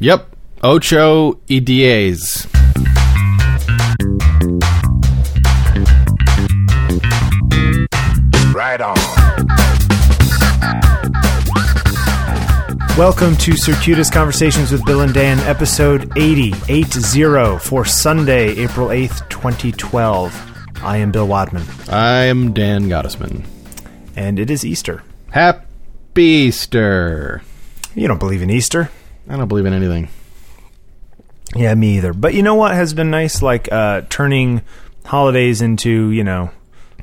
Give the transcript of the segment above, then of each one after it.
Yep. Ocho EDAs. Right on. Welcome to Circuitous Conversations with Bill and Dan, episode 80, 80 for Sunday, April 8th, 2012. I am Bill Wadman, I'm Dan Gottesman. and it is Easter. Happy Easter. You don't believe in Easter? I don't believe in anything. Yeah, me either. But you know what has been nice? Like uh, turning holidays into, you know,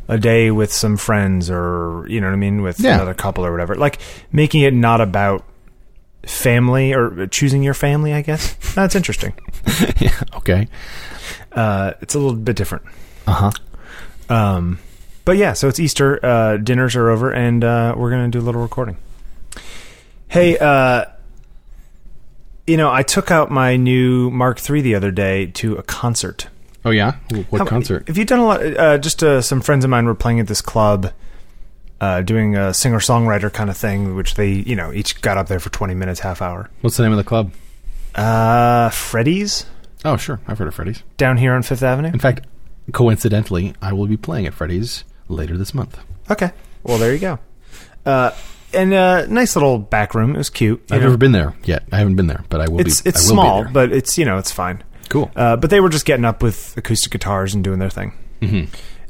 a day with some friends or, you know what I mean, with Yeah. another couple or whatever. Like making it not about family or choosing your family, I guess. That's interesting. yeah. Okay. Uh, it's a little bit different. Uh huh. Um, but yeah, so it's Easter. Uh, dinners are over, and uh, we're gonna do a little recording. Hey, uh, you know, I took out my new Mark III the other day to a concert. Oh yeah. What How- concert? Have you done a lot? Uh, just uh, some friends of mine were playing at this club, uh, doing a singer songwriter kind of thing, which they, you know, each got up there for twenty minutes, half hour. What's the name of the club? Uh, Freddy's Oh sure, I've heard of Freddy's. down here on Fifth Avenue. In fact, coincidentally, I will be playing at Freddy's later this month. Okay, well there you go. Uh, and a nice little back room. It was cute. I've know. never been there yet. I haven't been there, but I will It's be. it's I will small, be but it's you know it's fine. cool. Uh, but they were just getting up with acoustic guitars and doing their thing. Mhm.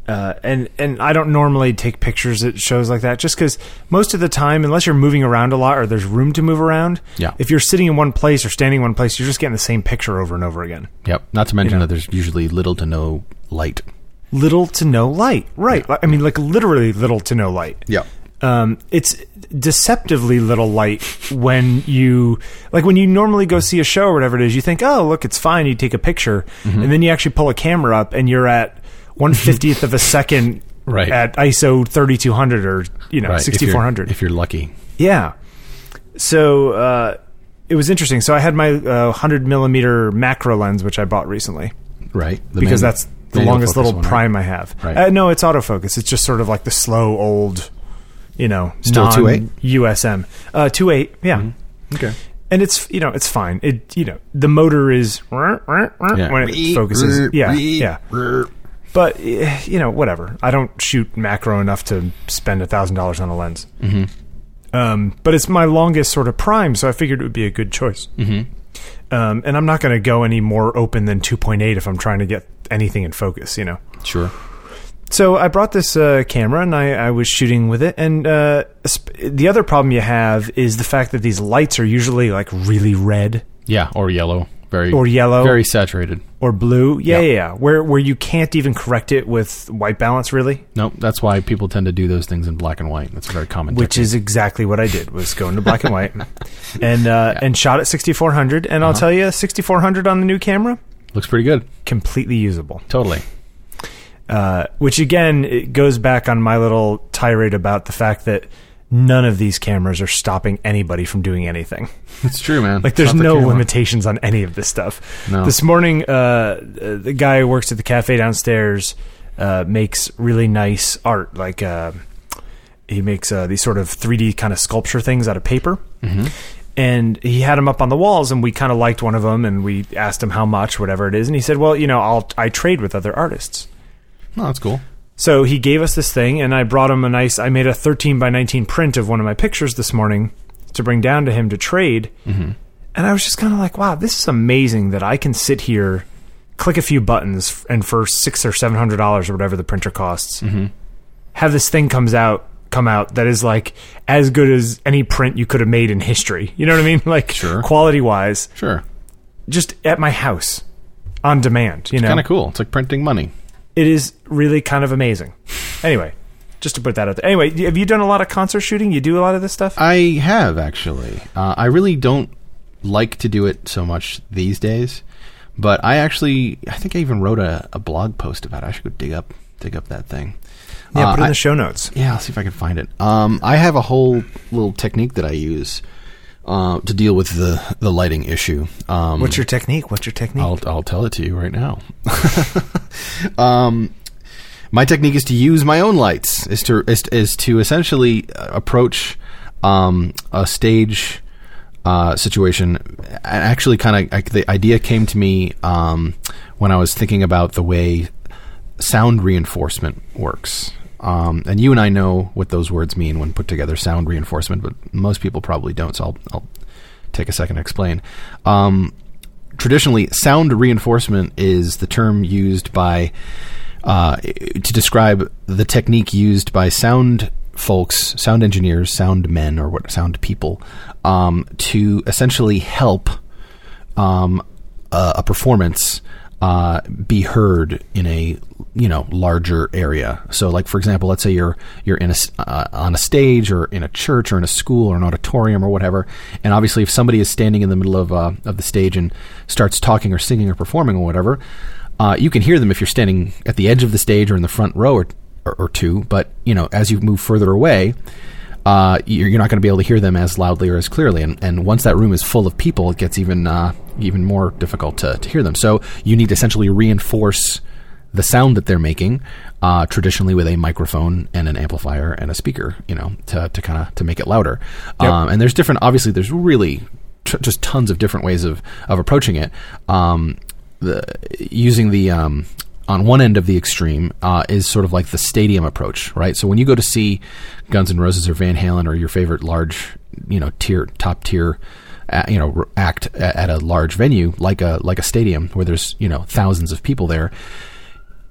Uh, and and I don't normally take pictures at shows like that, just because most of the time, unless you're moving around a lot or there's room to move around, Yeah. If you're sitting in one place or standing in one place, you're just getting the same picture over and over again. Yep. Not to mention You know. that there's usually little to no light. Little to no light, right? I mean, like literally little to no light. Yep. Um, it's deceptively little light when you like when you normally go see a show or whatever it is you think oh look it's fine you take a picture Mm-hmm. and then you actually pull a camera up and you're at 150th of a second Right. at iso 3200 or you know Right. 6400 If you're lucky. yeah so uh, it was interesting so i had my uh, 100 millimeter macro lens which i bought recently Right. The because that's the longest little one, right? prime I have. Right. Uh, no, it's autofocus. It's just sort of like the slow old, you know, Still 2.8? USM. Uh, two eight, yeah. Mm-hmm. Okay. And it's you know it's fine. It you know the motor is when it focuses. Yeah, yeah. But eh, you know whatever. I don't shoot macro enough to spend a thousand dollars on a lens. Mm-hmm. Um, but it's my longest sort of prime, so I figured it would be a good choice. Mm-hmm. Um, and I'm not going to go any more open than 2.8 if I'm trying to get anything in focus. You know. Sure. So I brought this uh, camera and I, I was shooting with it. And uh, sp- the other problem you have is the fact that these lights are usually like really red Yeah. Or yellow. Very. or yellow Very saturated. or blue. Yeah, Yeah. yeah, yeah. Where where you can't even correct it with white balance really, Nope. That's why people tend to do those things in black and white. That's a very common. which is exactly what I did was go into black and white and uh, and shot at 6400. And I'll Uh-huh. tell you, 6400 on the new camera, looks pretty good. completely usable. Totally. Uh, which again, it goes back on my little tirade about the fact that none of these cameras are stopping anybody from doing anything. It's true, man. Like, there's not the no limitations on any of this stuff. No. This morning, uh, uh, the guy who works at the cafe downstairs uh, makes really nice art. Like, uh, he makes uh, these sort of 3D kind of sculpture things out of paper. Mm-hmm. And he had them up on the walls, and we kind of liked one of them, and we asked him how much, whatever it is, and he said, "Well, you know, I'll I trade with other artists." No, that's cool. So he gave us this thing, and I brought him a nice. I made a 13 by 19 print of one of my pictures this morning to bring down to him to trade. Mm-hmm. And I was just kind of like, wow, this is amazing that I can sit here, click a few buttons, and for six or seven hundred dollars or whatever the printer costs, Mm-hmm. have this thing comes out come out that is like as good as any print you could have made in history. You know what I mean? Like Sure. quality wise, Sure. just at my house on demand. You know, Kind of cool. It's like printing money. It is really kind of amazing. Anyway, just to put that out there. Anyway, have you done a lot of concert shooting? You do a lot of this stuff? I have actually. Uh, I really don't like to do it so much these days, but I actually, I think I even wrote a, a blog post about. it. I should go dig up dig up that thing. yeah, Uh, put it in I- the show notes. Yeah, I'll see if I can find it. Um, I have a whole little technique that I use uh, to deal with the the lighting issue. Um, What's your technique? What's your technique? I'll I'll tell it to you right now. um, my technique is to use my own lights. Is to is, is to essentially uh, approach um, a stage uh, situation. Actually, kind of the idea came to me um, when I was thinking about the way sound reinforcement works. Um, and you and I know what those words mean when put together, sound reinforcement, but most people probably don't. So I'll, I'll take a second to explain. Um, traditionally, sound reinforcement is the term used by uh, to describe the technique used by sound folks, sound engineers, sound men, or what sound people, um, to essentially help um, a, a performance uh, be heard in a you know larger area. So, like for example, let's say you're you're in a uh, on a stage or in a church or in a school or an auditorium or whatever, and obviously, if somebody is standing in the middle of uh, of the stage and starts talking or singing or performing or whatever, uh, you can hear them if you're standing at the edge of the stage or in the front row or, or, or two. But you know, as you move further away, uh, you're, you're, not going to be able to hear them as loudly or as clearly. And, and once that room is full of people, it gets even uh, even more difficult to, to hear them. So you need to essentially reinforce the sound that they're making, uh, traditionally with a microphone and an amplifier and a speaker, you know, to, to kind of to make it louder. Yep. Um, and there's different. Obviously, there's really t- just tons of different ways of of approaching it. Um, the, using the um, on one end of the extreme uh, is sort of like the stadium approach, right? So when you go to see Guns N' Roses or Van Halen or your favorite large, you know, tier top tier, uh, you know, act at a large venue like a like a stadium where there's you know thousands of people there.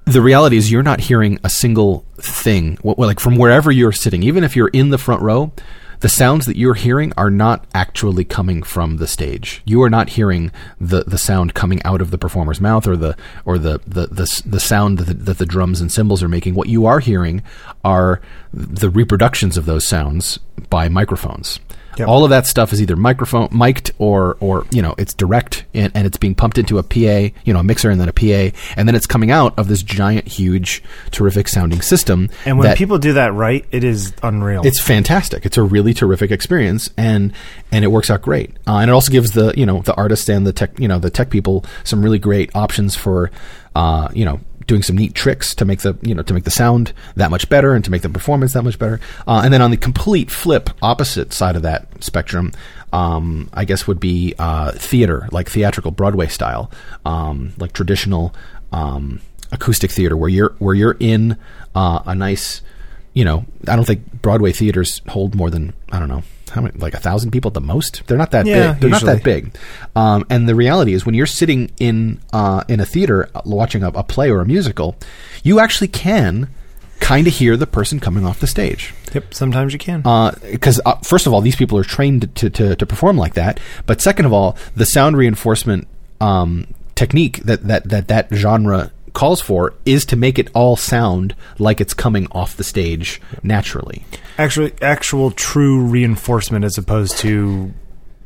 The reality is you're not hearing a single thing, like from wherever you're sitting, even if you're in the front row the sounds that you're hearing are not actually coming from the stage. You are not hearing the, the sound coming out of the performer's mouth or the or the the the, the sound that the, that the drums and cymbals are making. What you are hearing are the reproductions of those sounds by microphones. Yep. All of that stuff is either microphone mic'd or or you know it's direct and, and, it's being pumped into a PA, you know, a mixer and then a PA, and then it's coming out of this giant, huge, terrific sounding system. And when people do that right, it is unreal. It's fantastic. It's a really terrific experience, and and it works out great. Uh, and it also gives the you know the artists and the tech you know the tech people some really great options for uh, you know doing some neat tricks to make the you know to make the sound that much better and to make the performance that much better. Uh, and then on the complete flip opposite side of that spectrum, um, I guess would be uh, theater, like theatrical Broadway style, um, like traditional um, acoustic theater, where you're where you're in uh, a nice, you know, I don't think Broadway theaters hold more than I don't know how many, like a thousand people at the most. They're not that yeah, big. They're usually. not that big. Um, and the reality is, when you're sitting in uh, in a theater uh, watching a, a play or a musical, you actually can kind of hear the person coming off the stage. Yep, sometimes you can. Because uh, uh, first of all, these people are trained to, to, to perform like that. But second of all, the sound reinforcement um, technique that, that that that genre calls for is to make it all sound like it's coming off the stage naturally. Actually, actual true reinforcement as opposed to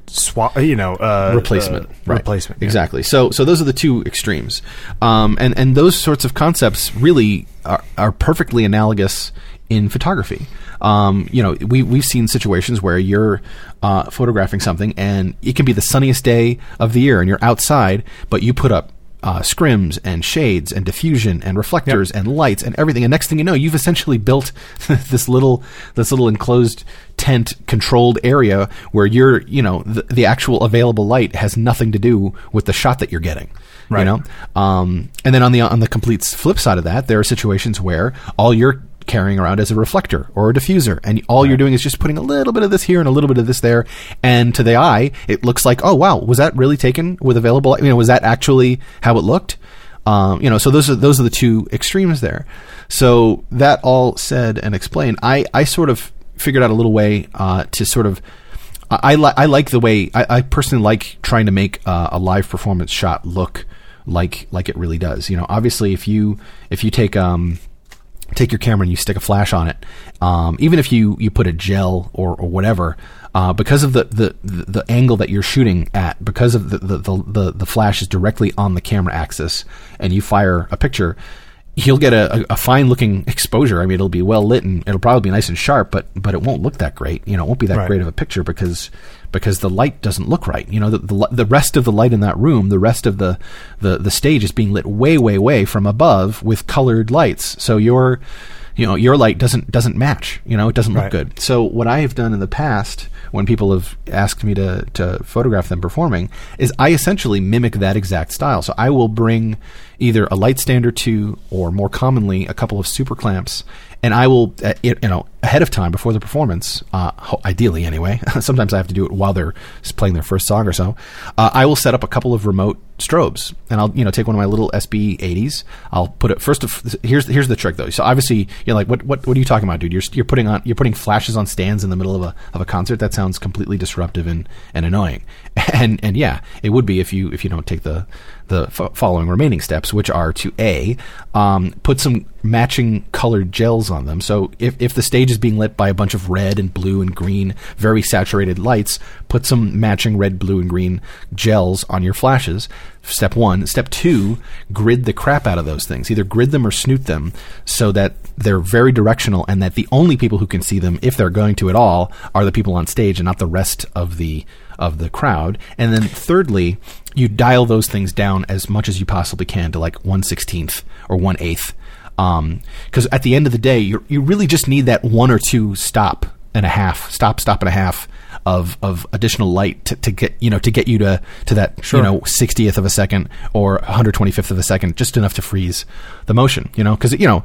swap, you know, uh, replacement, uh, right. replacement. Yeah. Exactly. So, so those are the two extremes, um, and and those sorts of concepts really are, are perfectly analogous in photography. Um, you know, we we've seen situations where you're uh, photographing something, and it can be the sunniest day of the year, and you're outside, but you put up uh, scrims and shades and diffusion and reflectors yep. and lights and everything. And next thing you know, you've essentially built this little this little enclosed tent controlled area where you're you know the, the, actual available light has nothing to do with the shot that you're getting. Right. You know, um, and then on the on the complete flip side of that, there are situations where all you're carrying around as a reflector or a diffuser. And all right. you're doing is just putting a little bit of this here and a little bit of this there. And to the eye, it looks like, oh, wow, was that really taken with available? You know, was that actually how it looked? Um, you know, so those are, those are the two extremes there. So that all said and explained, I, I sort of figured out a little way, uh, to sort of, I, li- I like the way, I, I personally like trying to make uh, a live performance shot look like, like it really does. You know, obviously if you, if you take, um, take your camera and you stick a flash on it, um, even if you, you put a gel or, or whatever, uh, because of the, the, the angle that you're shooting at, because of the, the, the, the, flash is directly on the camera axis, and you fire a picture, he'll get a, a, a fine looking exposure. I mean, it'll be well lit and it'll probably be nice and sharp, but but it won't look that great. You know, it won't be that right. great of a picture because because the light doesn't look right. You know, the, the, the rest of the light in that room, the rest of the, the the stage is being lit way way way from above with colored lights. So your you know your light doesn't doesn't match. You know, it doesn't look right. good. So what I have done in the past when people have asked me to to photograph them performing is I essentially mimic that exact style. So I will bring either a light stand or two, or more commonly a couple of super clamps, and I will, uh, you know, ahead of time before the performance, uh, ideally anyway. sometimes I have to do it while they're playing their first song or so. Uh, I will set up a couple of remote strobes, and I'll you know take one of my little SB 80s. I'll put it first. Of, here's here's the trick though. So obviously you're like, what what what are you talking about, dude? You're you're putting on you're putting flashes on stands in the middle of a of a concert. That sounds completely disruptive and and annoying. And and yeah, it would be if you if you don't take the the f- following remaining steps, which are to a um, put some matching colored gels on them. So if if the stage is being lit by a bunch of red and blue and green, very saturated lights, put some matching red, blue, and green gels on your flashes. Step one. Step two, grid the crap out of those things. Either grid them or snoot them so that they're very directional and that the only people who can see them, if they're going to at all, are the people on stage and not the rest of the of the crowd. And then thirdly, you dial those things down as much as you possibly can to like one sixteenth or one eighth. Because at the end of the day, you you really just need that one or two stop and a half, stop, stop and a half of of additional light to, to get you know to get you to to that you know 60th of a second or 125th of a second just enough to freeze the motion you know because you know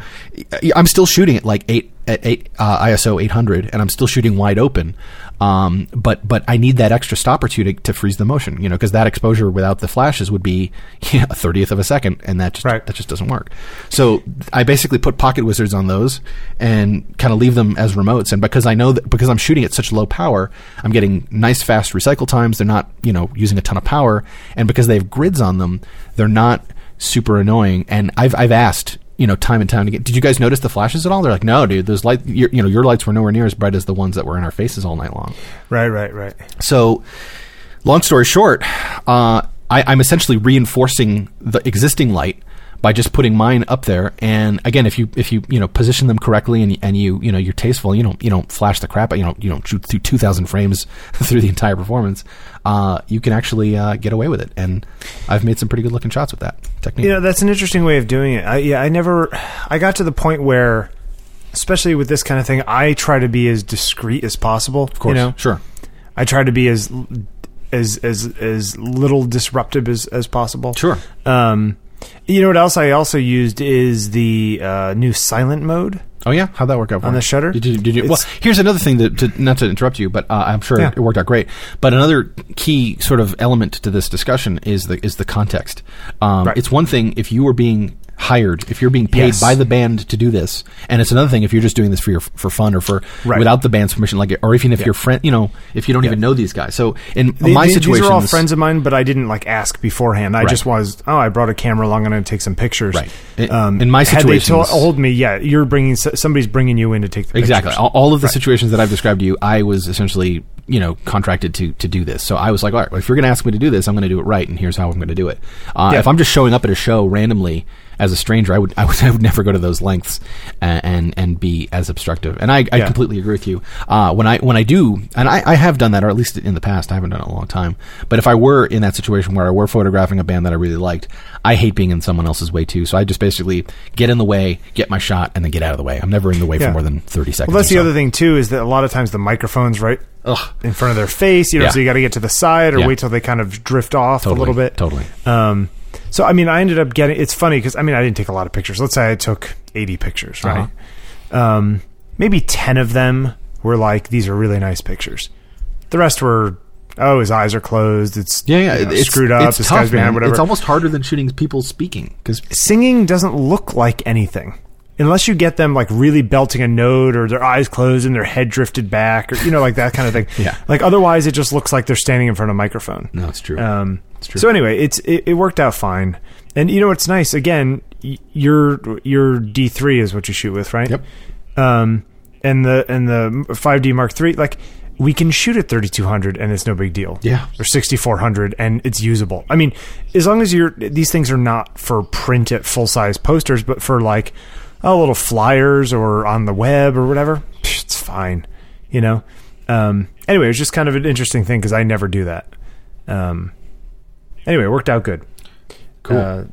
I'm still shooting at like 8 at 8 uh, ISO 800 and I'm still shooting wide open um, but but I need that extra stop or two to, to freeze the motion you know because that exposure without the flashes would be yeah, a 30th of a second and that just Right. that just doesn't work so I basically put pocket wizards on those and kind of leave them as remotes and because I know that because I'm shooting at such low power I'm getting nice fast recycle times they're not you know using a ton of power and because they have grids on them they're not super annoying and I've I've asked you know time and time again did you guys notice the flashes at all they're like no dude those light your, you know your lights were nowhere near as bright as the ones that were in our faces all night long Right, right, right. so, long story short, uh, I, I'm essentially reinforcing the existing light by just putting mine up there. And again, if you if you you know position them correctly and and you you know you're tasteful, you don't you don't flash the crap, you don't you don't shoot through 2,000 frames through the entire performance. Uh, you can actually uh, get away with it, and I've made some pretty good looking shots with that technique. You know, that's an interesting way of doing it. I, yeah, I never, I got to the point where, especially with this kind of thing, I try to be as discreet as possible. of course, you know, sure. I try to be as as as as little disruptive as as possible. Sure. Um, you know what else I also used is the uh, new silent mode. Oh yeah, how'd that work out for On the shutter? Did you? Did you? Well, here's another thing that to, not to interrupt you, but uh, I'm sure Yeah. it worked out great. But another key sort of element to this discussion is the is the context. Um, Right. It's one thing if you were being hired, if you're being paid Yes. by the band to do this, and it's another thing if you're just doing this for your for fun or for Right. without the band's permission, like or even if your friend, you know, if you don't even know these guys. So in The- my the- situation, these are all friends of mine, but I didn't like ask beforehand. I Right. just was, oh, I brought a camera along. And I'm going to take some pictures. Right. In- in my had they told me, yeah, you're bringing somebody's bringing you in to take the Exactly. pictures. All, all of the Right. situations that I've described to you, I was essentially, you know, contracted to to do this. So I was like, all right, well, if you're going to ask me to do this, I'm going to do it right, and here's how I'm going to do it. Uh, Yeah. If I'm just showing up at a show randomly as a stranger, I would I would, I would never go to those lengths and and, and be as obstructive. And I, I Yeah. completely agree with you. Uh, when I when I do, and I, I have done that, or at least in the past, I haven't done it in a long time. But if I were in that situation where I were photographing a band that I really liked, I hate being in someone else's way too. So I just basically get in the way, get my shot, and then get out of the way. I'm never in the way Yeah. for more than thirty seconds. Well, that's the so. other thing too is that a lot of times the microphone's right Ugh. in front of their face, you know, Yeah. so you got to get to the side or wait till they kind of drift off Totally, a little bit. totally. Um, so I mean, I ended up getting. It's funny because I mean, I didn't take a lot of pictures. Let's say I took eighty pictures, right? Uh-huh. Um, maybe ten of them were like these are really nice pictures. The rest were. Oh, his eyes are closed. It's Yeah, yeah, you know, it's screwed up. It's this tough, guy's behind man. whatever. It's almost harder than shooting people speaking because singing doesn't look like anything unless you get them like really belting a note or their eyes closed and their head drifted back or you know like that kind of thing Yeah. like otherwise it just looks like they're standing in front of a microphone no, it's true. um, true. so anyway it's it, it worked out fine. And you know what's nice? Again y- your your d3 is what you shoot with right? Yep. um and the and the 5d mark 3 like we can shoot at 3200 and it's no big deal. Yeah. or 6400 and it's usable. I mean as long as you're these things are not for print at full size posters but for like oh, little flyers or on the web or whatever it's fine you know? Um anyway it was just kind of an interesting thing because i never do that. Um anyway it worked out good Cool. uh,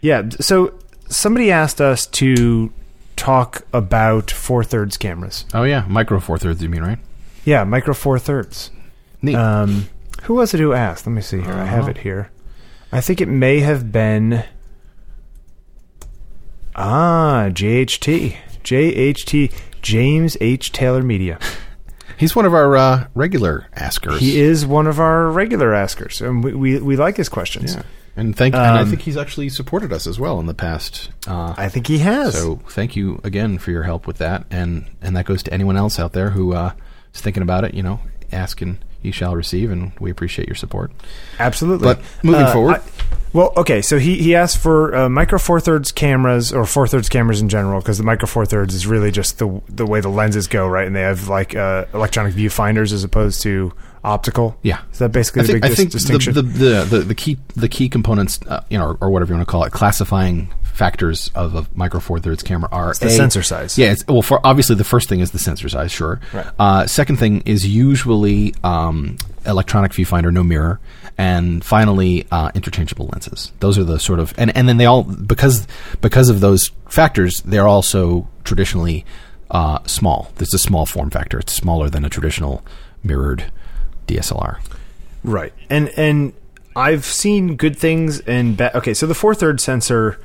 yeah so somebody asked us to talk about four thirds cameras oh yeah, micro four thirds. You mean right? Yeah, micro four thirds. Neat. Um, who was it who asked? Let me see here. I have Uh-huh. it here. I think it may have been. Ah, JHT. JHT. James H. Taylor Media. He's one of our uh, regular askers. He is one of our regular askers, and we, we, we like his questions. Yeah. And thank, and I Um, think he's actually supported us as well in the past. Uh, I think he has. so thank you again for your help with that, and and that goes to anyone else out there who uh, is thinking about it. You know, asking you shall receive, and we appreciate your support. Absolutely. But moving Uh, forward, well, okay. So he, he asked for uh, micro four thirds cameras or four thirds cameras in general because the micro four thirds is really just the the way the lenses go, right? And they have like uh, electronic viewfinders as opposed to optical. yeah. Is that basically I the think, big I dis- think distinction? the, the, the, the key the key components, uh, you know, or, or whatever you want to call it, classifying factors of a micro four thirds camera are the A, sensor size. Yeah, it's, well, for obviously the first thing is the sensor size, sure. Right. Uh, second thing is usually um, electronic viewfinder, no mirror, and finally uh, interchangeable lenses. Those are the sort of and and then they all because because of those factors, they're also traditionally uh, small. It's a small form factor. It's smaller than a traditional mirrored DSLR. Right. And and I've seen good things and bad. Okay, so the four third sensor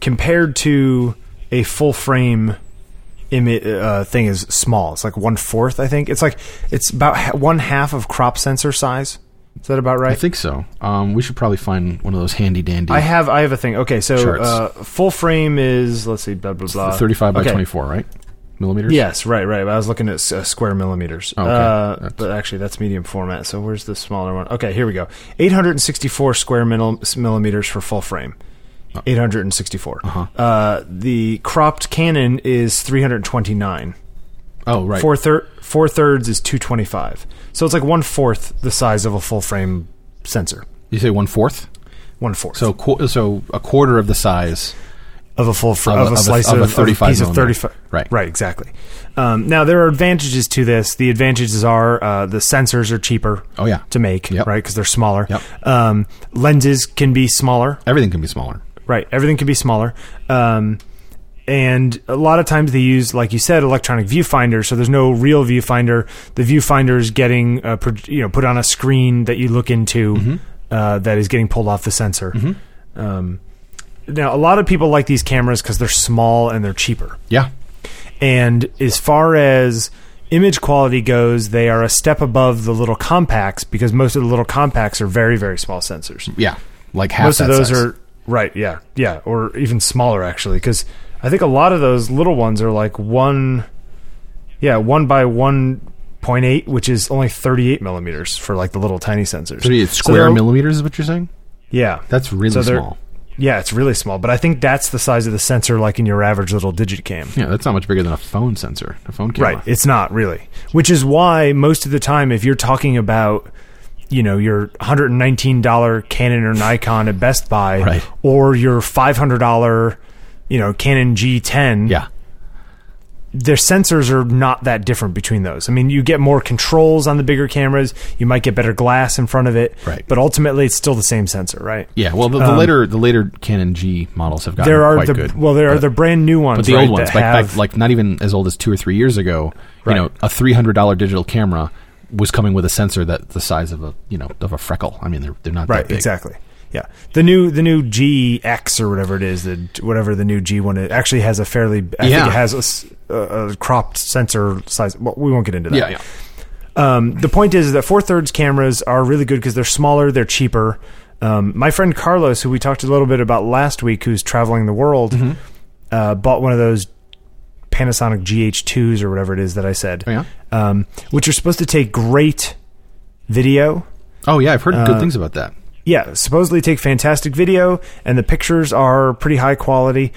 compared to a full frame imi- uh, thing is small. It's like one fourth, I think. It's like it's about ha- one half of crop sensor size. Is that about right? I think so. Um, we should probably find one of those handy dandy. I have I have a thing. Okay, so uh, full frame is let's see, blah blah blah. thirty-five by Okay. twenty-four, right? Millimeters. Yes, right, right. I was looking at uh, square millimeters. Okay. Uh, That's- but actually, that's medium format. So where's the smaller one? Okay, here we go. 864 square mil- millimeters for full frame. 864. Uh-huh. Uh, the cropped Canon is 329. Oh, right. Four, thir- four thirds is 225. So it's like one fourth the size of a full frame sensor. You say one fourth. One fourth. So qu- so a quarter of the size. of a full fr- Of of, a- a, of a- slice of of, a of 35 piece of millimeter. 35 Right. right exactly um, now there are advantages to this the advantages are uh, the sensors are cheaper Oh yeah. to make Yep. right because they're smaller Yep. um, lenses can be smaller Everything can be smaller. right everything can be smaller um, and a lot of times they use like you said electronic viewfinder so there's no real viewfinder the viewfinder is getting uh, you know put on a screen that you look into Mm-hmm. uh, that is getting pulled off the sensor um, now a lot of people like these cameras because they're small and they're cheaper Yeah. and as far as image quality goes they are a step above the little compacts because most of the little compacts are very very small sensors Yeah. Like half most of those size. are right yeah yeah or even smaller actually because i think a lot of those little ones are like one yeah one by 1.8 which is only 38 millimeters for like the little tiny sensors So it's So square they're- millimeters is what you're saying? yeah That's really So small. yeah it's really small but i think that's the size of the sensor like in your average little digit cam Yeah, that's not much bigger than a phone sensor, a phone camera. Right. It's not really. Which is why most of the time, if you're talking about, you know, your $119 Canon or Nikon at Best Buy, Right. or your $500, you know, Canon G10, Yeah. their sensors are not that different between those. I mean, you get more controls on the bigger cameras. You might get better glass in front of it. Right. But ultimately, it's still the same sensor, right? Yeah. Well, the, the Um, later the later Canon G models have gotten There are quite the good. well, there are But- the brand new ones, But the right, old ones, like, have, like not even as old as two or three years ago, you know, a three hundred dollar digital camera was coming with a sensor that the size of a you know of a freckle. I mean, they're they're not right that big. exactly yeah the new the new gx or whatever it is the whatever the new g one it actually has a fairly i Yeah. think it has a a, a cropped sensor size well, we won't get into that Yeah, yeah. um, the point is that four thirds cameras are really good because they're smaller they're cheaper um, my friend carlos who we talked a little bit about last week who's traveling the world Mm-hmm. uh, bought one of those panasonic gh2s or whatever it is that i said Oh, yeah. um, which are supposed to take great video Oh yeah, I've heard Uh, good things about that. Yeah, supposedly take fantastic video, and the pictures are pretty high quality.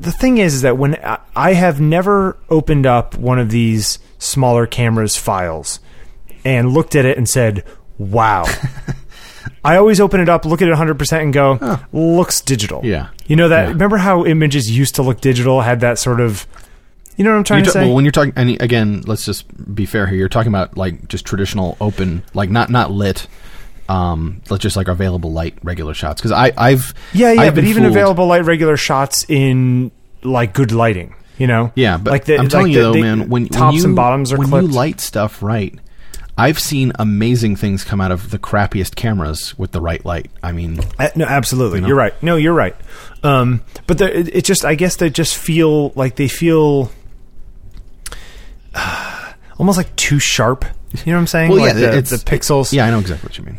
The thing is, is that when I- I have never opened up one of these smaller cameras files and looked at it and said, "Wow." I always open it up, look at it 100%, and go, "Looks digital." Yeah. you know that. Yeah. Remember how images used to look digital? Had that sort of, you know what I'm trying You to ta- say? well, when you're talking, and again, let's just be fair here. You're talking about like just traditional open, like not not lit. Um, let's just like available light regular shots because I I've Yeah, yeah, I've but even fooled. available light regular shots in like good lighting, you know? Yeah, but like the, I'm telling like you the- though, man, when tops when you, and bottoms are when clipped. you light stuff right, I've seen amazing things come out of the crappiest cameras with the right light. I mean, Uh, no, absolutely. You are right. No, you're right. Um, but the, it, it just, I guess they just feel like they feel uh, almost like too sharp. You know what I'm saying? well, like yeah, the, it's the pixels. Yeah, I know exactly what you mean.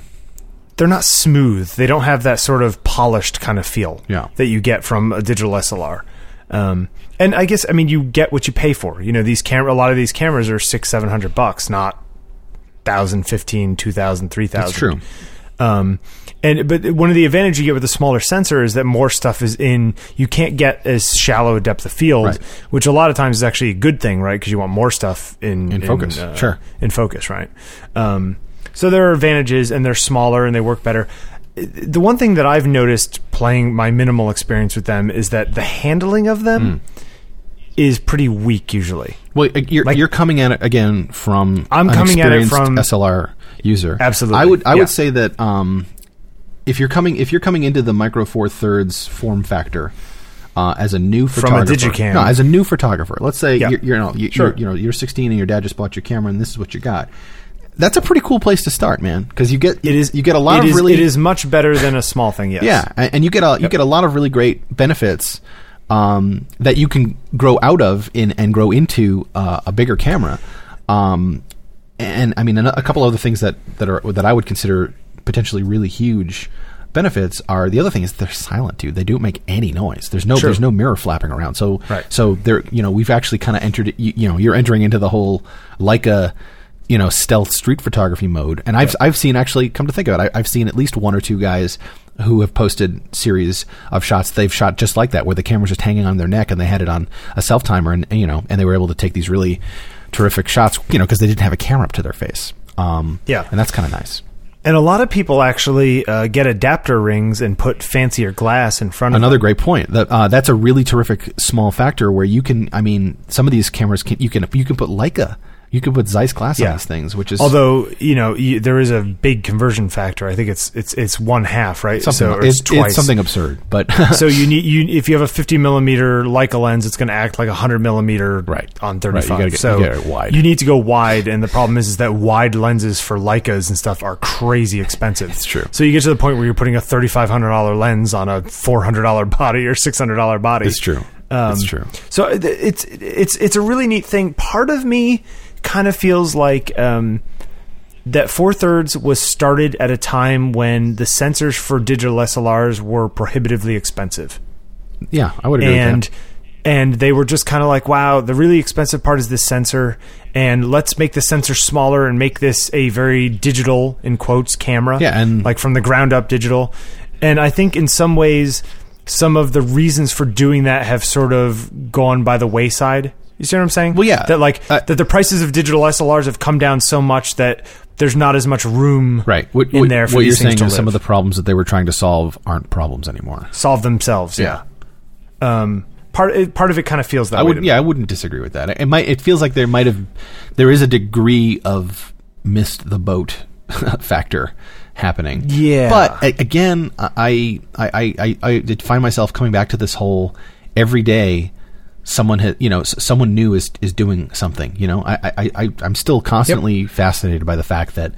They're not smooth. They don't have that sort of polished kind of feel Yeah. that you get from a digital SLR. Um, and I guess I mean you get what you pay for. You know these camera. A lot of these cameras are six, seven hundred bucks, not thousand, fifteen, two thousand, three thousand. That's true. Um, and but one of the advantages you get with a smaller sensor is that more stuff is in. You can't get as shallow a depth of field, Right. which a lot of times is actually a good thing, right? Because you want more stuff in In focus, uh, sure. in focus, right? Um, so there are advantages, and they're smaller and they work better. The one thing that I've noticed playing my minimal experience with them is that the handling of them Hmm. is pretty weak usually. Well, uh, you're Like- you're coming at it again from I'm an coming at it from- SLR user. Absolutely, I would I yeah. would say that um, if you're coming if you're coming into the Micro Four Thirds form factor. Uh, as a new From a photographer, Digicam. no, as a new photographer. Let's say Yeah. you're, you know you, Sure. you're, you know you're 16 and your dad just bought your camera and this is what you got. That's a pretty cool place to start, man, because you get It is. you get a lot of is- really It is much better than a small thing. Yes. yeah, and you get a you get a lot of really great benefits um, that you can grow out of in and grow into uh, a bigger camera. Um, and I mean, a, a couple of other things that that are that I would consider potentially really huge benefits are the other thing is they're silent, dude. They don't make any noise. There's no Sure. there's no mirror flapping around. So Right. so they're you know we've actually kind of entered you, you know you're entering into the whole Leica you know stealth street photography mode and I've I've seen actually come to think of it I, I've seen at least one or two guys who have posted series of shots they've shot just like that where the camera's just hanging on their neck and they had it on a self timer and, and, you know and they were able to take these really terrific shots you know because they didn't have a camera up to their face um, Yeah. and that's kind of nice And a lot of people actually uh, get adapter rings and put fancier glass in front of Another them. great point. That uh, that's a really terrific small factor where you can. I mean, some of these cameras can you can you can put Leica, you could put Zeiss glass Yeah. on these things, which is Although you know you, there is a big conversion factor. I think it's it's it's one half, right? something so it's, it's twice. it's something absurd. But so you need you if you have a 50 millimeter Leica lens, it's going to act like a 100 millimeter Right. on Right, you 35. get- so you wide. you need to go wide, and the problem is, is that wide lenses for Leicas and stuff are crazy expensive. It's true. So you get to the point where you're putting a 3500 dollar lens on a 400 dollar body or 600 dollar body. it's true. Um, it's true. So it's it's it's a really neat thing. Part of me kind of feels like um, that four thirds was started at a time when the sensors for digital SLRs were prohibitively expensive, Yeah, I would agree and with that. and they were just kind of like, wow, the really expensive part is this sensor, and let's make the sensor smaller and make this a very digital in quotes camera, Yeah, and- like from the ground up digital. And I think in some ways, some of the reasons for doing that have sort of gone by the wayside. You see what I'm saying? Well, yeah. That like Uh, that the prices of digital SLRs have come down so much that there's not as much room Right. What, in there for what you're saying is some of the problems that they were trying to solve aren't problems anymore. solve themselves. Yeah. Um, part part of it kind of feels that I way. would. me. Yeah, I wouldn't disagree with that. It might. It feels like there might have, there is a degree of missed the boat factor happening. Yeah. But again, I I, I I I did find myself coming back to this whole every day. Someone had, you know, someone new is is doing something. You know, I I, I I'm still constantly fascinated by the fact that,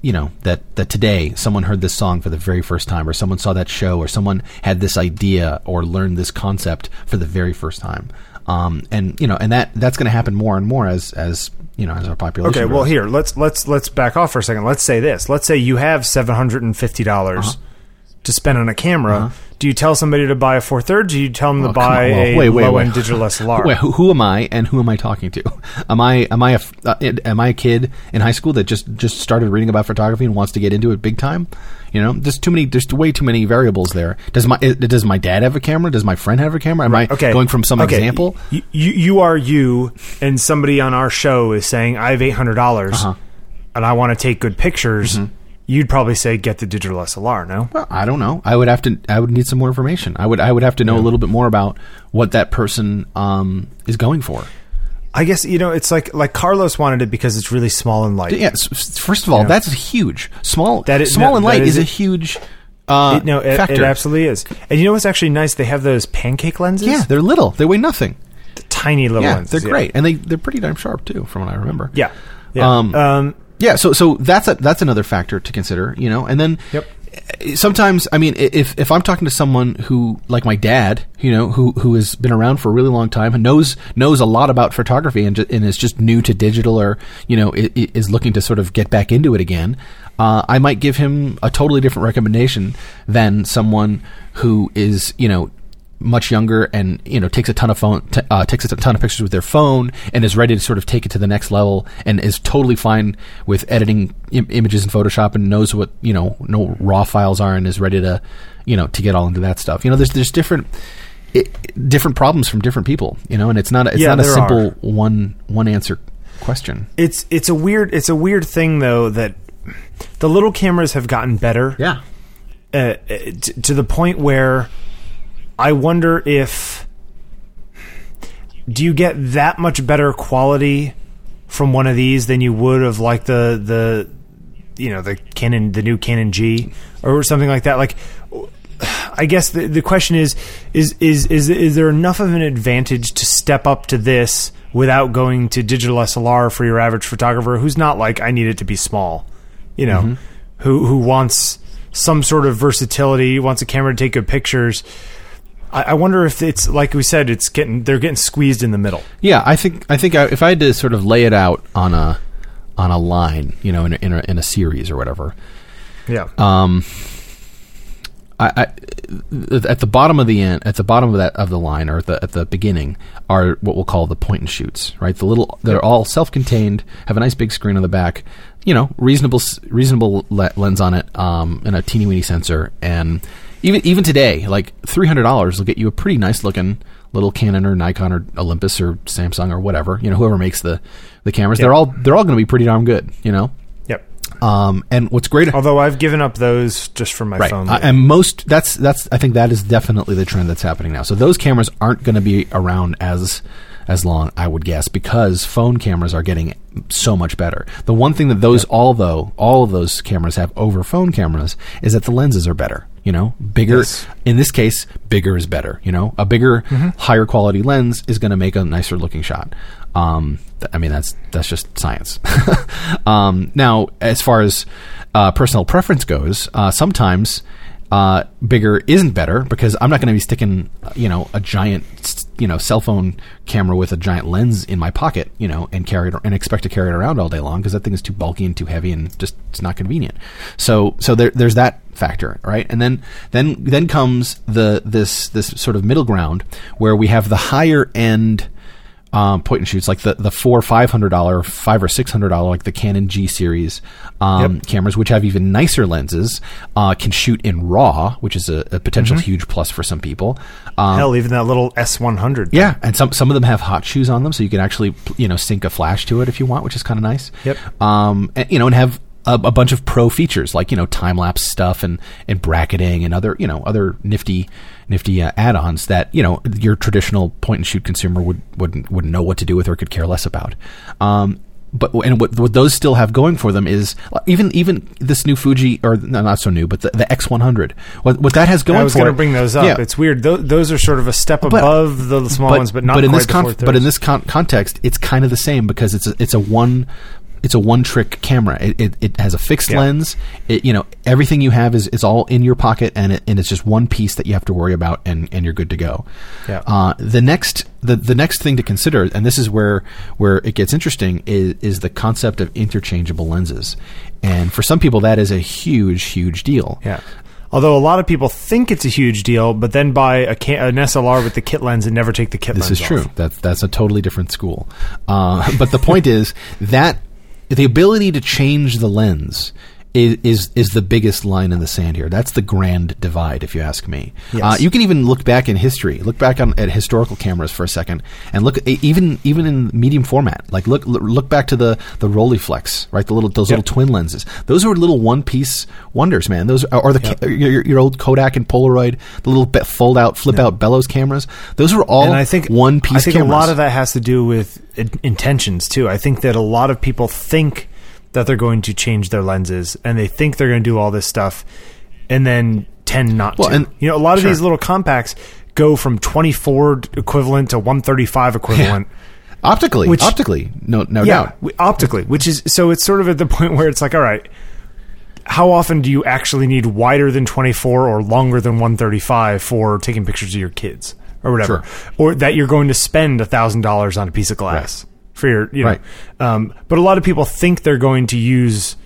you know, that that today someone heard this song for the very first time, or someone saw that show, or someone had this idea or learned this concept for the very first time. Um, and you know, and that that's going to happen more and more as as you know as our population. Okay, well here let's let's let's back off for a second. Let's say this. Let's say you have seven hundred and fifty dollars Uh-huh. to spend on a camera. Do you tell somebody to buy a four thirds? Do you tell them to Oh, come buy. Well, a wait, wait, low end digital SLR? Wait, who, am I and who am I talking to? Am I am I a uh, am I a kid in high school that just just started reading about photography and wants to get into it big time? You know, there's too many. There's way too many variables there. Does my does my dad have a camera? Does my friend have a camera? Am I okay, going from some okay. example? You, you you are you, and somebody on our show is saying I have eight hundred dollars, Uh-huh. and I want to take good pictures. Mm-hmm. You'd probably say get the digital SLR. No, Well, I don't know. I would have to. I would need some more information. I would. I would have to know a little bit more about what that person um, is going for. I guess you know it's like like Carlos wanted it because it's really small and light. Yeah. First of all, Yeah. that's huge. Small. That is- small no, and light is is, a huge uh, It, no, it, factor. it absolutely is. And you know what's actually nice? They have those pancake lenses. yeah, they're little. They weigh nothing. tiny little Yeah, lenses. they're great, and they they're pretty darn sharp too, from what I remember. Yeah. Yeah. Um, Um, Yeah, so so that's a that's another factor to consider, you know. And then Yep. sometimes I mean if if I'm talking to someone who like my dad, you know, who who has been around for a really long time and knows knows a lot about photography and and is just new to digital or, you know, is looking to sort of get back into it again, uh, I might give him a totally different recommendation than someone who is, you know, much younger and you know takes a ton of phone t- uh, takes a ton of pictures with their phone and is ready to sort of take it to the next level and is totally fine with editing Im- images in Photoshop and knows what you know no raw files are and is ready to you know to get all into that stuff. You know, there's there's different. It, different problems from different people, you know, and it's not a, it's Yeah, not a simple are. one one answer question. It's it's a weird it's a weird thing though that the little cameras have gotten better. Yeah, uh, uh, to the point where I wonder if do you get that much better quality from one of these than you would of like the the you know the Canon the new Canon G or something like that like I guess the the question is is is is is there enough of an advantage to step up to this without going to digital SLR for your average photographer who's not like I need it to be small, you know, mm-hmm. who who wants some sort of versatility, wants a camera to take good pictures. I, I wonder if it's like we said, it's getting they're getting squeezed in the middle. yeah. I think I think I, if I had to sort of lay it out on a on a line, you know, in a, in a, in a series or whatever, Yeah. um, I, I, at the bottom of the end, at the bottom of that of the line, or at the at the beginning, are what we'll call the point and shoots. Right, the little they're all self-contained, have a nice big screen on the back. You know, reasonable reasonable lens on it, um, and a teeny weeny sensor. And even even today, like three hundred dollars will get you a pretty nice looking little Canon or Nikon or Olympus or Samsung or whatever. You know, whoever makes the the cameras, they're all they're all going to be pretty darn good. You know. yep. Um, and what's great Although I've given up those just for my right. phone. Uh, and most that's that's I think that is definitely the trend that's happening now. So those cameras aren't going to be around as as long, I would guess, because phone cameras are getting so much better. The one thing that those all though all of those cameras have over phone cameras is that the lenses are better. You know, bigger. Yes. In this case, bigger is better. You know, a bigger, higher quality lens is going to make a nicer looking shot. Um, th- I mean, that's that's just science. um, now, as far as uh, personal preference goes, uh, sometimes uh, bigger isn't better because I'm not going to be sticking, you know, a giant, you know, cell phone camera with a giant lens in my pocket, you know, and carry it and expect to carry it around all day long because that thing is too bulky and too heavy and just it's not convenient. So, so there, there's that factor, right? And then, then, then comes the this this sort of middle ground where we have the higher end um, point and shoots, like the the four five hundred dollar, five or six hundred dollar, like the Canon G series um, cameras, which have even nicer lenses, uh, can shoot in RAW, which is a, a potential huge plus for some people. Um, Hell, even that little S one hundred. yeah, and some some of them have hot shoes on them, so you can actually you know sync a flash to it if you want, which is kind of nice. Yep. Um, and, you know, and have a, a bunch of pro features like you know time lapse stuff and and bracketing and other you know other nifty nifty uh, add-ons that you know your traditional point and shoot consumer would wouldn't wouldn't know what to do with or could care less about. Um, but and what, what those still have going for them is uh, even even this new Fuji or no, not so new, but the, the X100. What what that has going for them. I was going to bring those up. Yeah. It's weird. Those, those are sort of a step above the small ones, but not in quite this con- but in this con- context, it's kind of the same because it's a, it's a one it's a one trick camera. It, it, it has a fixed Yeah. lens. It, you know everything you have is, is all in your pocket, and it, and it's just one piece that you have to worry about, and, and you're good to go. Yeah. Uh, the next the, the next thing to consider, and this is where where it gets interesting, is is the concept of interchangeable lenses, and for some people that is a huge huge deal. Yeah. Although a lot of people think it's a huge deal, but then buy a ca- an SLR with the kit lens and never take the kit This lens is true. off. That's that's a totally different school. Uh, but the point is that the ability to change the lens is, is is the biggest line in the sand here. That's the grand divide, if you ask me. Yes. Uh, you can even look back in history, look back on at historical cameras for a second, and look at, even even in medium format. Like look look back to the the Rolleiflex, right? The little those Yep. little twin lenses. Those were little one piece wonders, man. Those are, or the ca- your, your old Kodak and Polaroid, the little be- fold out, flip out bellows cameras. Those were all and I think one piece. I think cameras. a lot of that has to do with intentions too. I think that a lot of people think that they're going to change their lenses, and they think they're going to do all this stuff, and then tend not Well, to. and- you know, a lot of sure. these little compacts go from 24 equivalent to 135 equivalent. optically, Which- optically, no, no yeah, doubt. optically, which is so it's sort of at the point where it's like, all right, how often do you actually need wider than 24 or longer than 135 for taking pictures of your kids or whatever, or that you're going to spend a thousand dollars on a piece of glass for your, you know, Right. um, but a lot of people think they're going to use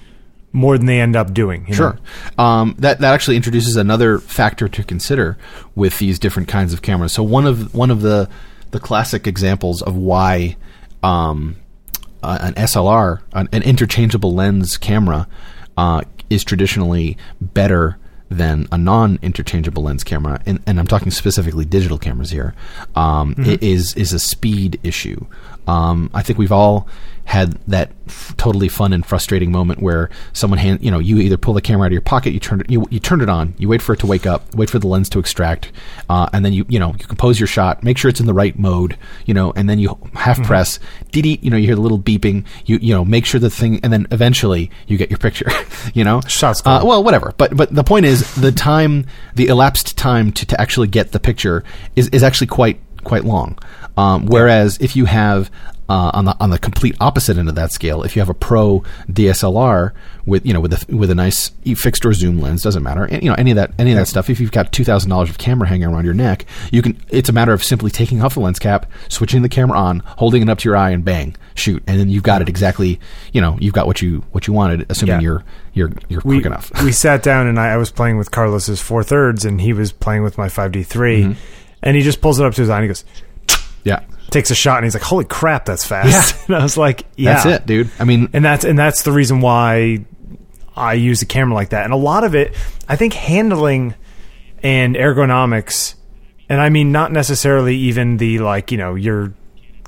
more than they end up doing. you know? Sure. Um, that that actually introduces another factor to consider with these different kinds of cameras. So one of one of the the classic examples of why um, uh, an SLR, an, an interchangeable lens camera, uh, is traditionally better than a non-interchangeable lens camera, and, and I'm talking specifically digital cameras here, um, i- is is a speed issue. Um, I think we've all had that f- totally fun and frustrating moment where someone hand, you know, you either pull the camera out of your pocket, you turn it, you, you turn it on, you wait for it to wake up, wait for the lens to extract, uh, and then you, you know, you compose your shot, make sure it's in the right mode, you know, and then you half press, dee you know, you hear the little beeping, you, you know, make sure the thing, and then eventually you get your picture, you know, Shot's uh, well, whatever. But but the point is, the time, the elapsed time to, to actually get the picture is, is actually quite quite long. Um, whereas if you have uh, on the on the complete opposite end of that scale, if you have a pro DSLR with you know with a with a nice fixed or zoom lens, doesn't matter. And, you know any of that any of that stuff. If you've got two thousand dollars of camera hanging around your neck, you can. It's a matter of simply taking off the lens cap, switching the camera on, holding it up to your eye, and bang, shoot, and then you've got it exactly. You know you've got what you what you wanted, assuming Yeah. you're you're you're we, quick enough. we sat down and I, I was playing with Carlos's four thirds and he was playing with my 5D3 Mm-hmm. and he just pulls it up to his eye and he goes, yeah. takes a shot and he's like, holy crap, that's fast. Yeah. and I was like, yeah. That's it, dude. I mean, and that's and that's the reason why I use a camera like that. And a lot of it, I think, handling and ergonomics, and I mean not necessarily even the like you know your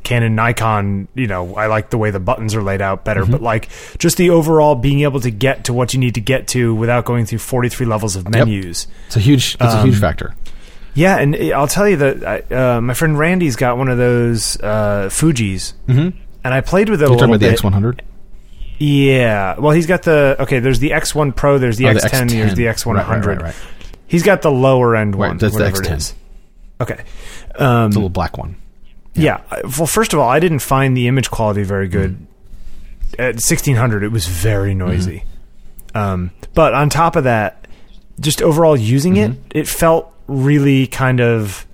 Canon Nikon. You know, I like the way the buttons are laid out better, Mm-hmm. but like just the overall being able to get to what you need to get to without going through forty three levels of menus. it's a huge it's a Um, huge factor. Yeah, and I'll tell you that I, uh, my friend Randy's got one of those uh, Fuji's, Mm-hmm. and I played with it You're a talking about the. X100. Yeah. Well, he's got the okay. There's the X1 Pro. There's the Oh, the X10. There's the X10. X100. Right, right, right, right. He's got the lower end Right, one. that's the X10. Okay. Um, It's a little black one. yeah. Well, first of all, I didn't find the image quality very good. Mm-hmm. At 1600, it was very noisy. Um, but on top of that, just overall using Mm-hmm. it, it felt really kind of.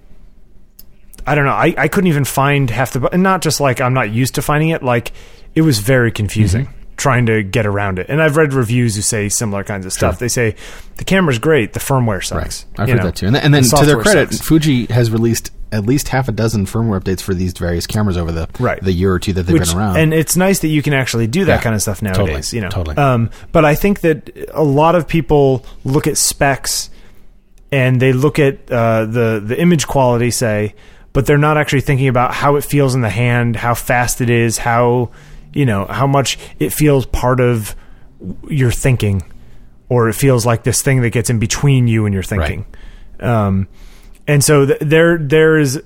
I don't know. I, I couldn't even find half the. And not just like I'm not used to finding it. Like it was very confusing Mm-hmm. trying to get around it. And I've read reviews who say similar kinds of stuff. Sure. They say the camera's great, the firmware sucks. I've heard know, that too. And, th- and then the to their credit, sucks. Fuji has released at least half a dozen firmware updates for these various cameras over the Right. the year or two that they've Which, been around. and it's nice that you can actually do that Yeah, kind of stuff totally, nowadays. you know, totally. Um, but I think that a lot of people look at specs and they look at uh, the the image quality, say, but they're not actually thinking about how it feels in the hand, how fast it is, how you know how much it feels part of your thinking, or it feels like this thing that gets in between you and your thinking. Um, and so th- there there is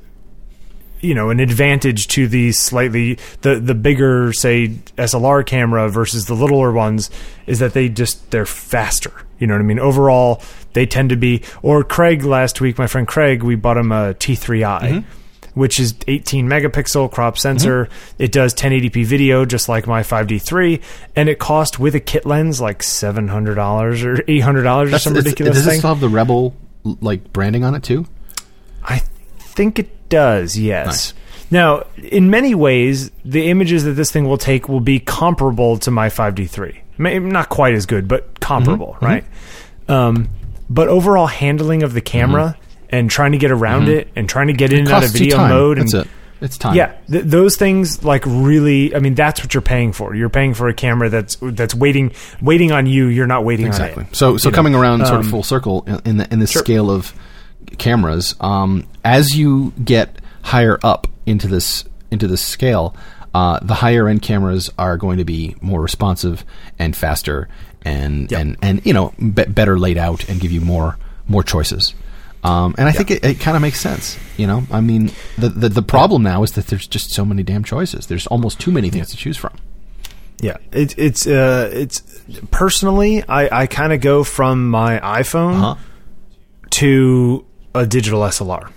you know an advantage to the slightly the the bigger say SLR camera versus the littler ones is that they just they're faster. You know what I mean? Overall, they tend to be. Or Craig last week, my friend Craig, we bought him a T3i. Which is 18 megapixel crop sensor. It does 1080p video just like my 5D3, and it cost with a kit lens like $700 or $800 or That's- some ridiculous does thing. this still have the Rebel like branding on it too? I think it does, yes. Nice. Now, in many ways, the images that this thing will take will be comparable to my 5D3. Maybe not quite as good, but comparable, Mm-hmm. right? Um, but overall handling of the camera and trying to get around it and trying to get in and out of Mm-hmm. Video mode and it. It's time. yeah, th- those things like really. I mean, that's what you're paying for. You're paying for a camera that's that's waiting waiting on you. You're not waiting exactly. on it. So, so you know? coming around sort of Um, full circle in- in the in the Sure. scale of cameras, um, as you get higher up into this into this scale, uh, the higher end cameras are going to be more responsive and faster, and Yep. and and you know be- better laid out and give you more more choices. Um, and I think it, it kind of makes sense. You know, I mean, the, the the problem now is that there's just so many damn choices. There's almost too many things to choose from. Yeah, it, it's uh, it's personally, I, I kind of go from my iPhone Uh-huh. to a digital SLR.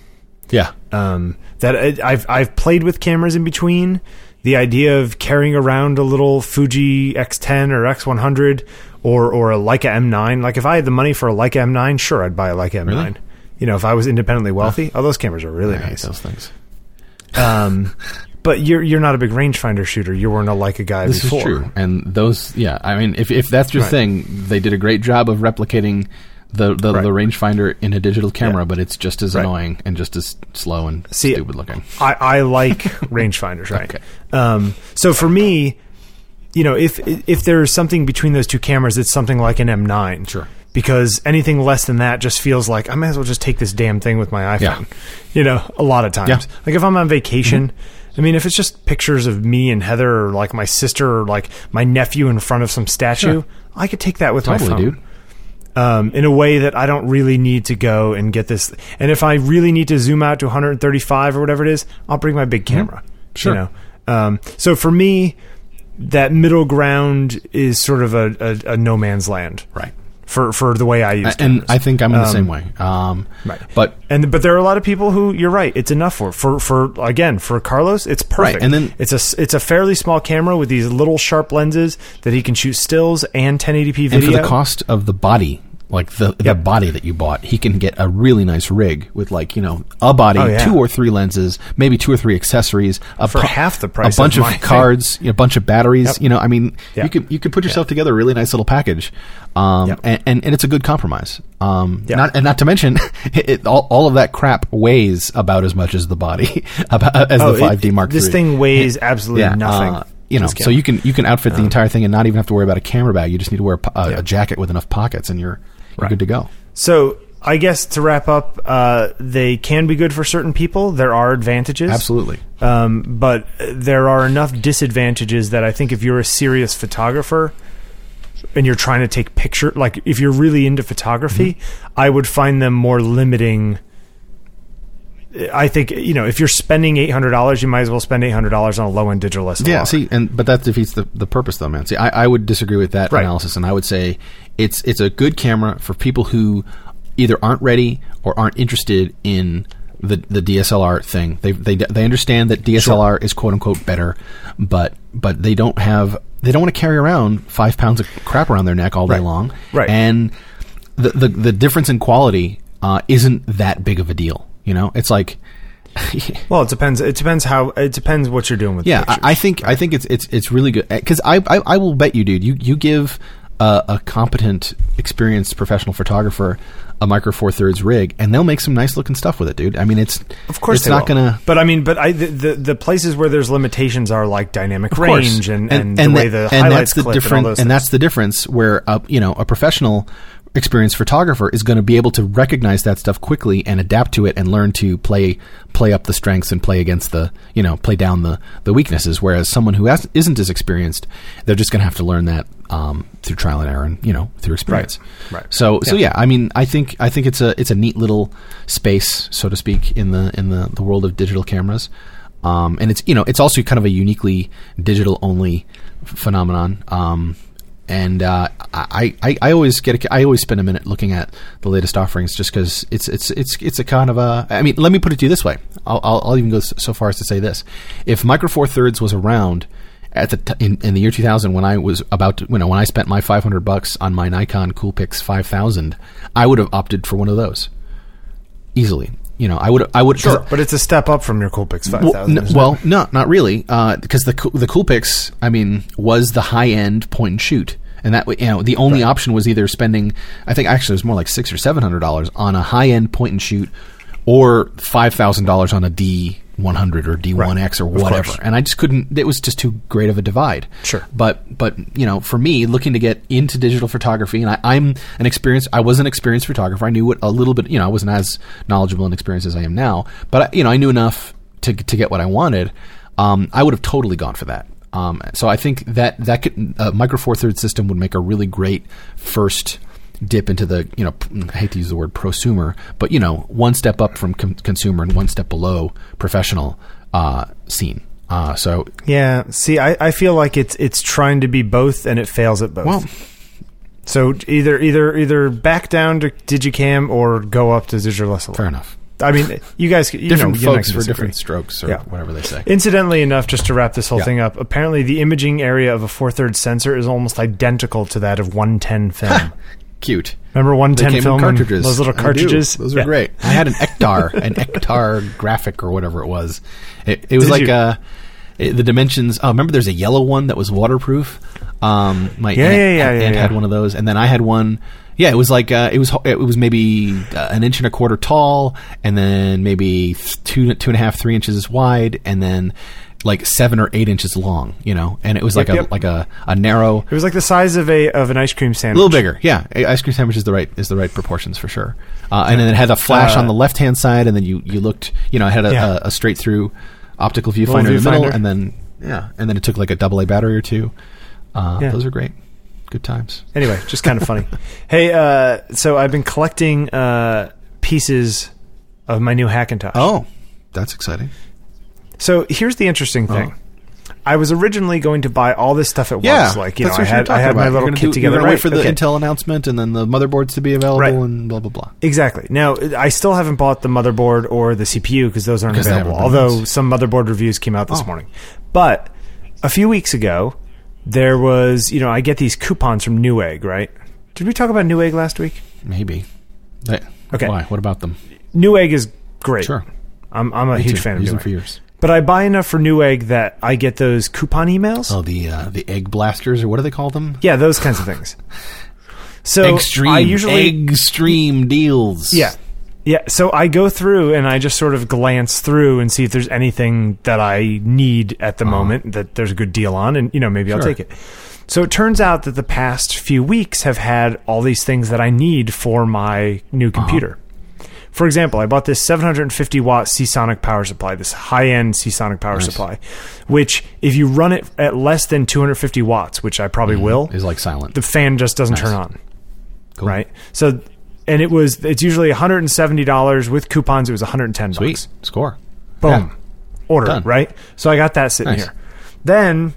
Yeah. um, that I, I've I've played with cameras in between. The idea of carrying around a little Fuji X10 or X100 or or a Leica M9. Like if I had the money for a Leica M9, sure, I'd buy a Leica M9. Really? You know, if I was independently wealthy, oh, those cameras are really I hate nice. those things. Um, but you're you're not a big rangefinder shooter. You weren't a Leica guy This before. is true. And those, yeah, I mean, if, if that's your Right. thing, they did a great job of replicating the, the, Right. the rangefinder in a digital camera, Yeah. but it's just as Right. annoying and just as slow and See, stupid looking. I, I like rangefinders, right? Okay. Um, so for me, you know, if if there's something between those two cameras, it's something like an M9. Sure. Because anything less than that just feels like I might as well just take this damn thing with my iPhone. Yeah. You know, a lot of times. Yeah. Mm-hmm. Like if I'm on vacation, I mean, if it's just pictures of me and Heather, or like my sister, or like my nephew in front of some statue, Sure. I could take that with Totally, my phone dude. um, in a way that I don't really need to go and get this. And if I really need to zoom out to 135 or whatever it is, I'll bring my big camera. Mm-hmm. Sure. You know? um, so for me, that middle ground is sort of a, a, a no man's land Right. for, for the way I use it. and. I think I'm in the Um, same way. Um, Right. But And but there are a lot of people who you're right. It's enough for for for again for Carlos. It's perfect. Right, and then- it's a it's a fairly small camera with these little sharp lenses that he can shoot stills and 1080p video. and for the cost of the body, like the the body that you bought, he can get a really nice rig with like you know a body, Oh, yeah. two or three lenses, maybe two or three accessories, a For pu- half the price a bunch of of, cards, you know, a bunch of batteries. Yep. You know, I mean, Yeah. you could you could put yourself together a really nice little package, um, Yep. and, and and it's a good compromise. Um, Yeah. not and not to mention, it, all all of that crap weighs about as much as the body, about as Oh, the five D Mark. This III. thing weighs absolutely nothing. uh, you know, so you can you can outfit the Um, entire thing and not even have to worry about a camera bag. You just need to wear a, a, Yeah. a jacket with enough pockets, and you're you're Right. good to go. So I guess to wrap up, uh, they can be good for certain people. There are advantages, Absolutely. um, but there are enough disadvantages that I think if you're a serious photographer and you're trying to take picture, like if you're really into photography, Mm-hmm. I would find them more limiting. I think you know if you're spending eight hundred dollars, you might as well spend eight hundred dollars on a low end digital SLR. Yeah. See, and but that defeats the, the purpose, though, man. See, I, I would disagree with that Right. analysis, and I would say it's it's a good camera for people who either aren't ready or aren't interested in the the DSLR thing. They they they understand that DSLR is quote unquote better, but but they don't have they don't want to carry around five pounds of crap around their neck all day long, Right. And the the the difference in quality uh, isn't that big of a deal. You know, it's like. Well, it depends. It depends how. It depends what you're doing with. It. Yeah, pictures. I, I think I think it's it's it's really good because I, I I will bet you, dude. You you give a, a competent, experienced professional photographer a micro four thirds rig, and they'll make some nice looking stuff with it, dude. I mean, it's Of course, it's not will. gonna. But I mean, but I the, the the places where there's limitations are like dynamic Of course. range and, and, the way the and highlights that's the clip different, and all those. and that's the difference where uh, you know a professional experienced photographer is going to be able to recognize that stuff quickly and adapt to it and learn to play play up the strengths and play against the you know play down the the weaknesses whereas someone who has, isn't as experienced they're just going to have to learn that um, through trial and error and you know through experience Right. Right. so so Yeah. yeah I mean I think I think it's a it's a neat little space so to speak in the in the, the world of digital cameras um, and it's you know it's also kind of a uniquely digital only phenomenon. Um, and uh, I, I, I always get a, I always spend a minute looking at the latest offerings just because it's it's it's it's a kind of a I mean let me put it to you this way I'll, I'll, I'll even go so far as to say this if Micro Four Thirds was around at the t- in, in the year 2000 when I was about to you know when I spent my 500 bucks on my Nikon Coolpix 5000 I would have opted for one of those. Easily. You know I would I would sure, but it's a step up from your Coolpix five well, thousand. n- well, no, not really, uh, because the the Coolpix, I mean, was the high end point and shoot, and that you know, the only option was either spending, I think actually it was more like six or seven hundred dollars on a high end point and shoot, or five thousand dollars on a D one hundred or D one X or whatever, and I just couldn't. It was just too great of a divide. Sure. but but you know, for me, looking to get into digital photography, and I, I'm an experienced. I was an experienced photographer. I knew what a little bit. You know, I wasn't as knowledgeable and experienced as I am now, but I, you know, I knew enough to to get what I wanted. Um, I would have totally gone for that. Um, so I think that that could a micro four thirds system would make a really great first dip into the you know I hate to use the word prosumer, but you know one step up from com- consumer and one step below professional uh, scene. Uh, so yeah. See, I, I feel like it's it's trying to be both and it fails at both. well, so either either either back down to Digicam or go up to digital SLR. fair enough. I mean, you guys, you different know, folks for different strokes or Yeah. whatever they say. Incidentally enough, just to wrap this whole Yeah. thing up, apparently the imaging area of a four thirds sensor is almost identical to that of 110 film. Cute. Remember 110 film? cartridges. Those little cartridges? Those were Yeah. great. I had an Ectar, an Ectar graphic or whatever it was. It, it was Did like you? uh it, the dimensions. Oh, remember there's a yellow one that was waterproof. Um, my Yeah, aunt, yeah, yeah, aunt yeah, had yeah. one of those, and then I had one. Yeah, it was like uh, it was it was maybe uh, an inch and a quarter tall, and then maybe two two and a half three inches wide, and then like seven or eight inches long. You know, and it was like Yep, a yep. like a, a narrow It was like the size of a of an ice cream sandwich. a little bigger, yeah. A- Ice cream sandwich is the right is the right proportions for sure. Uh, and then it had a flash Uh, on the left hand side, and then you, you looked, you know, it had a, Yeah. a, a straight through optical viewfinder in the middle, and then yeah, and then it took like a double A battery or two. Uh, Yeah. Those are great, good times. Anyway, just kind of funny. hey, uh, so I've been collecting uh, pieces of my new Hackintosh. Oh, that's exciting. So here's the interesting thing. Oh. I was originally going to buy all this stuff at once. Yeah. Like you know, I what you were had I had my little kit do- together. Right? wait for the okay. Intel announcement, and then the motherboards to be available, Right. and blah blah blah. Exactly. Now, I still haven't bought the motherboard or the CPU because those aren't available. Although some motherboard reviews came out this Oh. morning. But a few weeks ago, there was, you know, I get these coupons from Newegg, right? Did we talk about Newegg last week? Maybe. They- Okay. Why? What about them? Newegg is great. Sure. I'm, I'm a Me huge too. fan of Use them Newegg. for years. But I buy enough for Newegg that I get those coupon emails. Oh, the uh, the egg blasters, or what do they call them? Yeah, those kinds of things. So Extreme, I usually extreme deals. Yeah. Yeah. So I go through and I just sort of glance through and see if there's anything that I need at the moment that there's a good deal on, and you know maybe I'll Uh-huh. Take it. So it turns out that the past few weeks have had all these things that I need for my new Uh-huh. For example, I bought this 750 watt Seasonic power supply, this high end Seasonic power Nice. supply, which if you run it at less than 250 watts, which I probably will, is like silent. the fan just doesn't Nice. turn on Cool. right? So, and it was it's usually one hundred and seventy dollars with coupons. It was one hundred and ten Sweet bucks. score. Boom, Yeah. order Done. right. So I got that sitting Nice. here. Then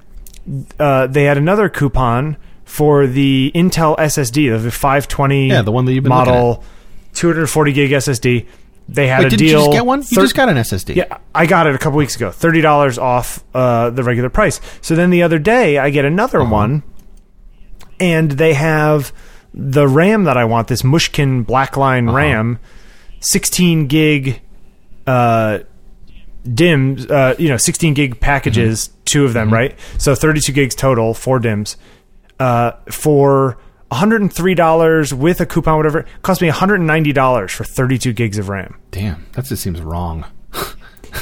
uh, they had another coupon for the Intel SSD, the five twenty. Yeah, the one that you've been model, two hundred and forty gig SSD. They had Wait, a deal. you just get one? You thir- just got an SSD. yeah, I got it a couple weeks ago. Thirty dollars off uh, the regular price. So then the other day, I get another Uh-huh. one, and they have the RAM that I want. This Mushkin Blackline Uh-huh. RAM, sixteen gig, uh, DIMMs. Uh, you know, sixteen gig packages, Mm-hmm. two of them, right? So thirty-two gigs total, four DIMMs, uh, for. $103 with a coupon, whatever. Cost me $190 for 32 gigs of RAM. Damn, that just seems wrong.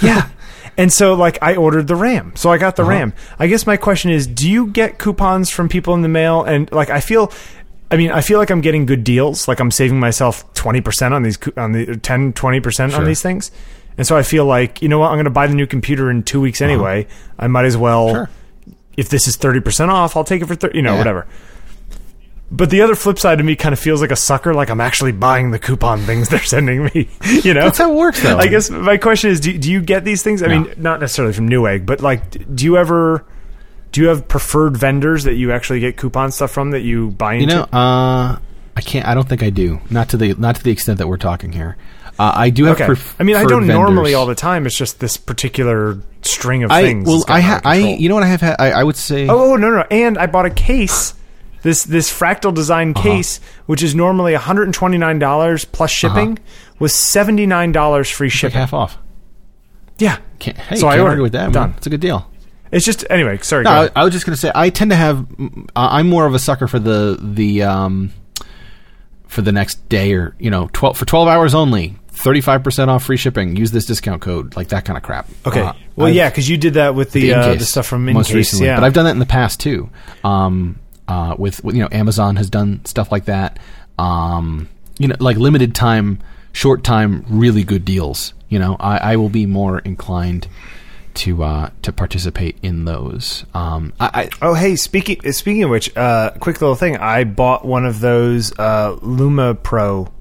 Yeah. And so, like, I ordered the RAM. So I got the uh-huh. RAM. I guess my question is do you get coupons from people in the mail? And, like, I feel. I mean, I feel like I'm getting good deals. Like I'm saving myself 20% on these, on the 10, 20% on these things. And so I feel like, you know what? I'm going to buy the new computer in two weeks uh-huh. anyway. I might as well, Sure. if this is 30% off, I'll take it for 30, you know, Yeah. whatever. But the other flip side of me kind of feels like a sucker, like I'm actually buying the coupon things they're sending me. You know, That's how it works, though. I guess my question is: do, do you get these things? I No. mean, not necessarily from Newegg, but like, do you ever? Do you have preferred vendors that you actually get coupon stuff from that you buy into? You know, uh, I can't. I don't think I do. Not to the not to the extent that we're talking here. Uh, I do have. okay. pref- I mean, I don't normally all the time. It's just this particular string of I things. well, I ha- I you know what I have had. I, I would say. Oh, oh, no, no, and I bought a case. This this fractal design Uh-huh. case, which is normally one hundred and twenty nine dollars plus shipping, was seventy nine dollars free like shipping. half off. Yeah. Can't, hey, So I ordered with that. Man. Done. It's a good deal. It's just anyway. Sorry. No, I. I was just going to say I tend to have. I'm more of a sucker for the the um for the next day or you know twelve for twelve hours only. Thirty five percent off free shipping. Use this discount code, like that kind of crap. Okay. Uh, well, I've- yeah, because you did that with the the uh, the stuff from most Incase, recently. Yeah. But I've done that in the past too. Um, uh, with with, you know, Amazon has done stuff like that. Um, you know, like limited time, short time, really good deals. You know, I, I will be more inclined to uh, to participate in those. Um, I, I Oh, hey, speaking speaking of which, uh, quick little thing. I bought one of those uh, LumoPro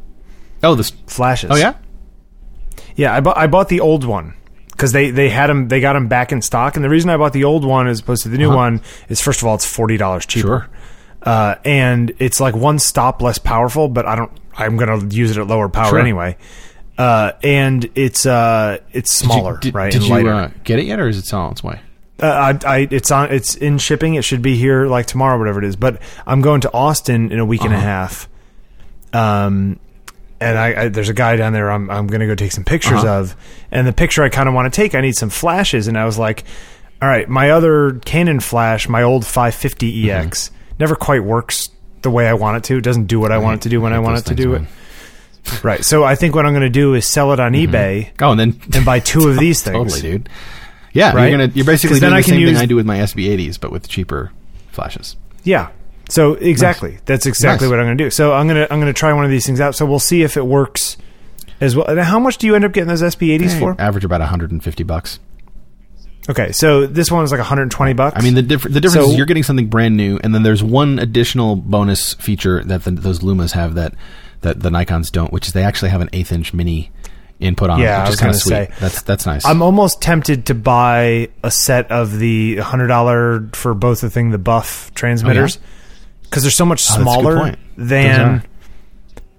oh this flashes. oh yeah yeah. I bought I bought the old one because they they had them they got them back in stock. And the reason I bought the old one as opposed to the new Uh-huh. one is first of all it's forty dollars cheaper, Sure. Uh, and it's like one stop less powerful. But I don't. I'm gonna use it at lower power Sure. anyway. uh, and it's uh, it's Did you- smaller, did, right? Did and you uh, get it yet, or is it still on its way? Uh, I, I, it's on. It's in shipping. It should be here like tomorrow, whatever it is. But I'm going to Austin in a week and a Uh-huh. half. Um, and I, I there's a guy down there. I'm I'm going to go take some pictures Uh-huh. of. And the picture I kind of want to take, I need some flashes. And I was like, all right, my other Canon flash, my old 550 EX, Mm-hmm. Never quite works the way I want it to. It doesn't do what I want it to do when I want it to do man. it. Right. So I think what I'm going to do is sell it on mm-hmm. eBay Oh, and then and buy two of these things. totally, dude. Yeah, Right? you're gonna you're basically doing the same use- thing I do with my SB80s, but with cheaper flashes. Yeah. So exactly, that's exactly Nice. what I'm going to do. So I'm going to I'm going to try one of these things out. So we'll see if it works as well. And how much do you end up getting those SB80s for? Average about 150 bucks. Okay, so this one is like 120 bucks. I mean, the differ- the difference So- is you're getting something brand new, and then there's one additional bonus feature that the, those Lumas have that that the Nikon's don't, which is they actually have an eighth inch mini input on Yeah, it, I which was is kind of gonna sweet. say. That's that's nice. I'm almost tempted to buy a set of the hundred dollar for both the thing the buff transmitters oh, because they're so much Oh, that's a good smaller point. than are.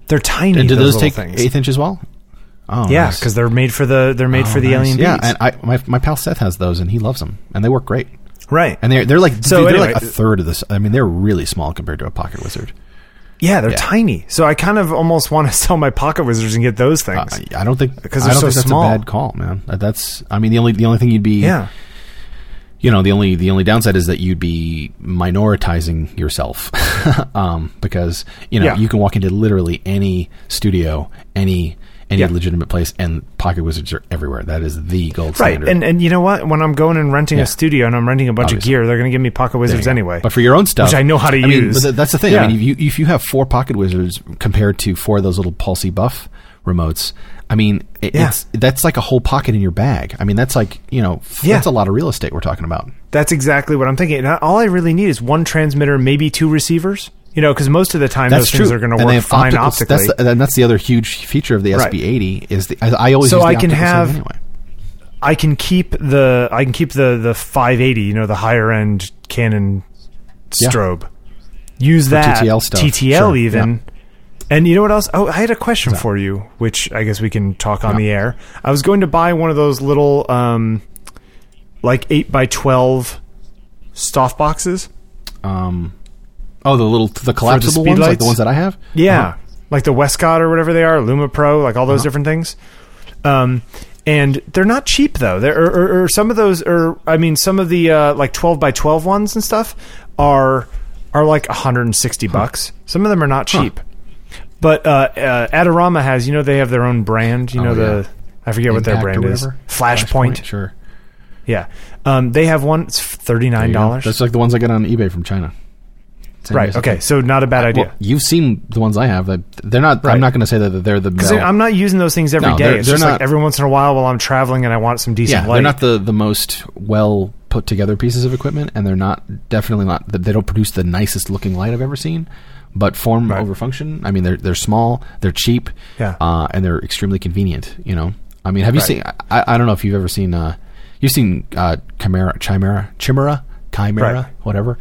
they're tiny. and do those those, little take things. eighth inch as well? Oh, yeah, nice. because they're made for the they're made Oh, for the nice. alien Yeah, bees. and I my my pal Seth has those, and he loves them, and they work great. right. And they're they're like So they're anyway- like a third of this. I mean, they're really small compared to a Pocket Wizard. yeah, they're yeah. tiny. So I kind of almost want to sell my pocket wizards and get those things. Uh, I don't think Because they're so think that's small. a bad call, man. That's I mean the only the only thing you'd be yeah. you know the only the only downside is that you'd be minoritizing yourself um, because you know Yeah. you can walk into literally any studio any any Yeah. legitimate place and pocket wizards are everywhere that is the gold Right, standard and and you know what? When I'm going and renting Yeah. a studio and I'm renting a bunch Obviously. of gear, they're going to give me Pocket Wizards anyway. but for your own stuff Which I know how to I mean, use. but that's the thing Yeah. I mean if you if you have four pocket wizards compared to four of those little Paul C. Buff remotes I mean it, Yeah. it's that's like a whole pocket in your bag I mean that's like you know f- Yeah. that's a lot of real estate we're talking about That's exactly what I'm thinking. And all I really need is one transmitter, maybe two receivers. You know, because most of the time That's those true. things are going to work fine optical- optically. That's the, and that's the other huge feature of the Right. SB80 is the. I, I always So use the I can have- anyway. I can keep the I can keep the the 580, you know, the higher end Canon Yeah. strobe. Use that TTL stuff. TTL Sure, even. And you know what else? Oh, I had a question for you, which I guess we can talk on Yeah. the air. I was going to buy one of those little, um, like eight by twelve soft boxes. Um, oh, the little the collapsible speed ones, like the ones that I have. Yeah, Uh-huh. like the Westcott or whatever they are, LumoPro, like all those different things. Um, and they're not cheap though. They're or, or, or some of those, or I mean, some of the uh, like twelve by twelve ones and stuff are are like 160 bucks. Some of them are not cheap. But uh, uh, Adorama has, you know, they have their own brand. You Oh, know the yeah. I forget what their brand is. whatever. Flashpoint. Sure. Yeah, um, they have one. It's thirty There nine dollars. That's like the ones I get on eBay from China. Right. basic Okay. So not a bad idea. Well, you've seen the ones I have. They're not. Right. I'm not going to say that they're the. Because I'm not using those things every day. No, they're- it's they're just like every once in a while while I'm traveling and I want some decent yeah, light. they're not the the most well put together pieces of equipment, and they're not definitely not. They don't produce the nicest looking light I've ever seen. But form Right. over function. I mean, they're they're small, they're cheap, Yeah. uh, and they're extremely convenient. You know, I mean, have you Right. seen? I, I don't know if you've ever seen. Uh, you've seen uh, Chimera, Chimera, Chimera, Chimera, Right. whatever.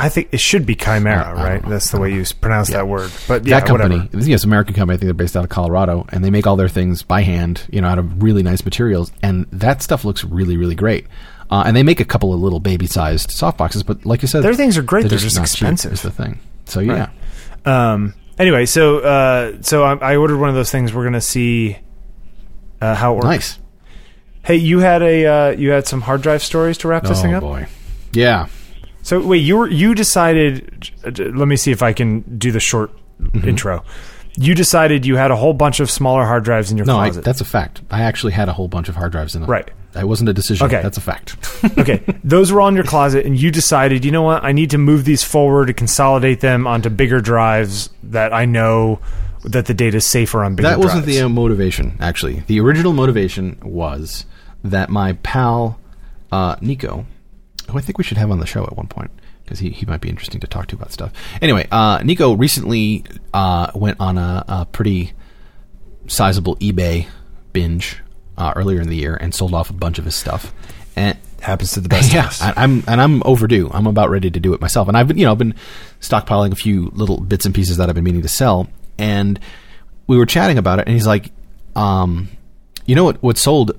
I think it should be Chimera, I- I right? That's the way you pronounce that word. But yeah, that company, whatever. yes, American company. I think they're based out of Colorado, and they make all their things by hand, you know, out of really nice materials, and that stuff looks really, really great. Uh, and they make a couple of little baby-sized soft boxes, but like you said, Their things are great. They're just not cheap, expensive. Is the thing. So yeah, Um. Anyway, so uh, so I, I ordered one of those things. We're gonna see uh, how it works. nice. Hey, you had a uh, you had some hard drive stories to wrap this thing Oh up. boy, yeah. So wait, you were you decided? Let me see if I can do the short Mm-hmm. intro. You decided you had a whole bunch of smaller hard drives in your No, closet. that's a fact. I actually had a whole bunch of hard drives in it. Right. That wasn't a decision. Okay. That's a fact. okay, those were all in your closet, and you decided, you know what, I need to move these forward to consolidate them onto bigger drives that I know that the data is safer on bigger that wasn't drives. the uh, motivation, actually. The original motivation was that my pal uh, Nico, who I think we should have on the show at one point because he, he might be interesting to talk to about stuff. Anyway, uh, Nico recently uh, went on a, a pretty sizable eBay binge uh, earlier in the year and sold off a bunch of his stuff. And happens to the best yeah. I, I'm and I'm overdue. I'm about ready to do it myself. And I've been, you know, I've been stockpiling a few little bits and pieces that I've been meaning to sell. And we were chatting about it, and he's like, um, you know what? What sold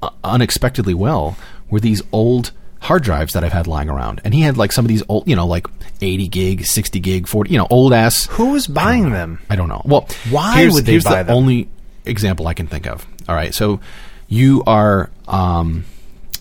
uh, unexpectedly well were these old hard drives that I've had lying around, and he had like some of these old, you know, like eighty gig, sixty gig, forty, you know, old ass. Who was buying them? I don't know. Well, Why would they here's buy the them? only example I can think of. All right, so you are um,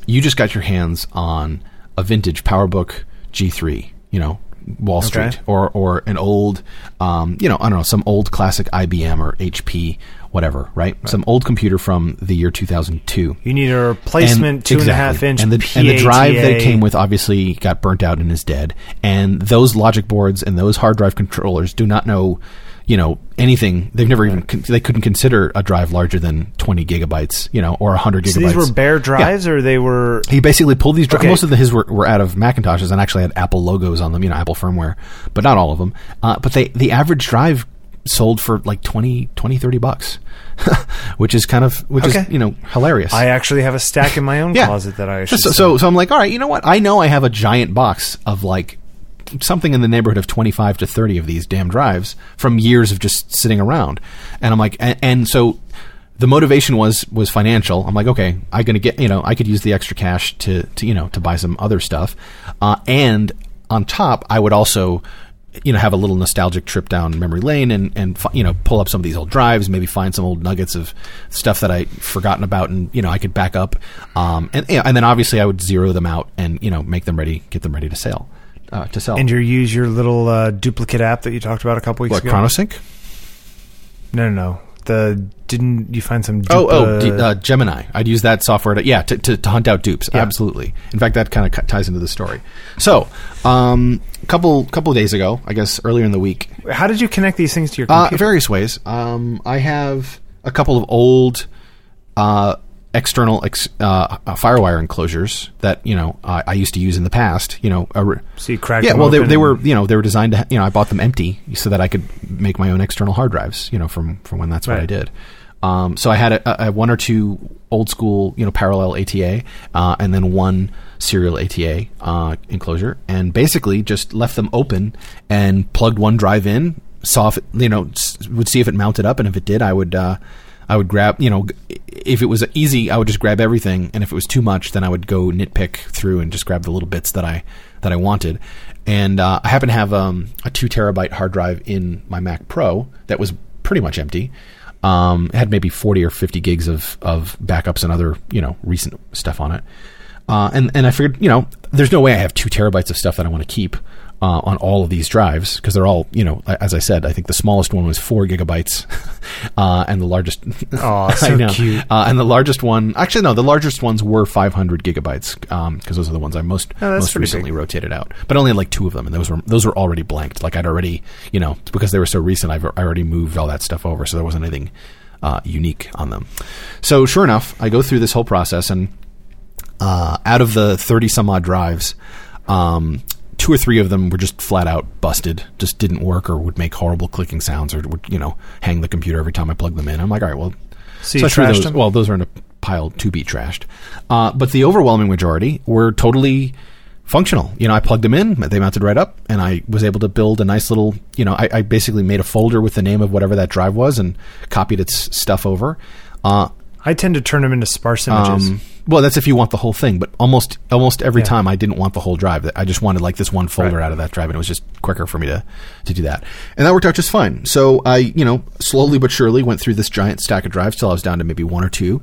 you just got your hands on a vintage PowerBook G3, you know, Wall Street, or or an old, um, you know, I don't know, some old classic IBM or HP, whatever, right? Some old computer from the year 2002 You need a replacement two and a half exactly. inch and the, and the drive that it came with obviously got burnt out and is dead and those logic boards and those hard drive controllers do not know you know anything they've never even con- they couldn't consider a drive larger than 20 gigabytes you know or 100 gigabytes So these were bare drives, or they were he basically pulled these. Dri- Okay. Most of the, his were, were out of Macintoshes and actually had Apple logos on them, you know, Apple firmware, but not all of them. Uh, but they the average drive sold for like 20, 20 30 bucks, which is kind of which Okay. is you know hilarious. I actually have a stack in my own closet that I so, so so I'm like, all right, you know what? I know I have a giant box of like something in the neighborhood of 25 to 30 of these damn drives from years of just sitting around, and I'm like, and, and so the motivation was was financial. I'm like, okay, I'm gonna get you know I could use the extra cash to to you know to buy some other stuff, uh, and on top I would also you know have a little nostalgic trip down memory lane and and you know pull up some of these old drives maybe find some old nuggets of stuff that I forgotten about and you know I could back up um, and and then obviously I would zero them out and you know make them ready get them ready to sell uh, to sell and you use your little uh, duplicate app that you talked about a couple weeks what ago. ChronoSync No, no, no. The didn't you find some? oh oh D- uh, Gemini. I'd use that software to yeah to, to, to hunt out dupes. Absolutely. In fact that kind of ties into the story. So um, a couple couple of days ago I guess earlier in the week. How did you connect these things to your Uh, various ways. Um, I have a couple of old uh, external ex- uh, uh, FireWire enclosures that you know I I used to use in the past. You know, re- so you cracked. yeah. Well, they, they were you know they were designed to you know I bought them empty so that I could make my own external hard drives. You know, from from when that's what I did. Um, so I had a, a one or two old school, you know, parallel ATA, uh, and then one serial ATA uh, enclosure, and basically just left them open and plugged one drive in. Saw if it, you know would see if it mounted up, and if it did, I would uh, I would grab you know if it was easy, I would just grab everything, and if it was too much, then I would go nitpick through and just grab the little bits that I that I wanted. And uh, I happen to have um, a two terabyte hard drive in my Mac Pro that was pretty much empty. Um, it had maybe 40 or 50 gigs of, of backups and other, you know, recent stuff on it. Uh, and, and I figured, you know, there's no way I have two terabytes of stuff that I want to keep uh, on all of these drives because they're all, you know, as I said, I think the smallest one was four gigabytes, uh, and the largest, I so cute. Uh, and the largest one, actually, no, the largest ones were 500 gigabytes because those are the ones I most Oh, most recently big. rotated out. But only like two of them, and those were those were already blanked. Like I'd already, you know, because they were so recent, I've I already moved all that stuff over, so there wasn't anything uh, unique on them. So sure enough, I go through this whole process, and uh, out of the 30 some odd drives, um, two or three of them were just flat out busted, just didn't work, or would make horrible clicking sounds, or would you know hang the computer every time I plugged them in. I'm like, all right, well, So you trashed those, them? Well, those are in a pile to be trashed, uh, but the overwhelming majority were totally functional. You know, I plugged them in, they mounted right up, and I was able to build a nice little. You know, I, I basically made a folder with the name of whatever that drive was and copied its stuff over. Uh, I tend to turn them into sparse images. um, well, that's if you want the whole thing, but almost almost every Yeah. time I didn't want the whole drive. I just wanted like this one folder Right. out of that drive, and it was just quicker for me to to do that. And that worked out just fine. So I, you know, slowly but surely went through this giant stack of drives till I was down to maybe one or two,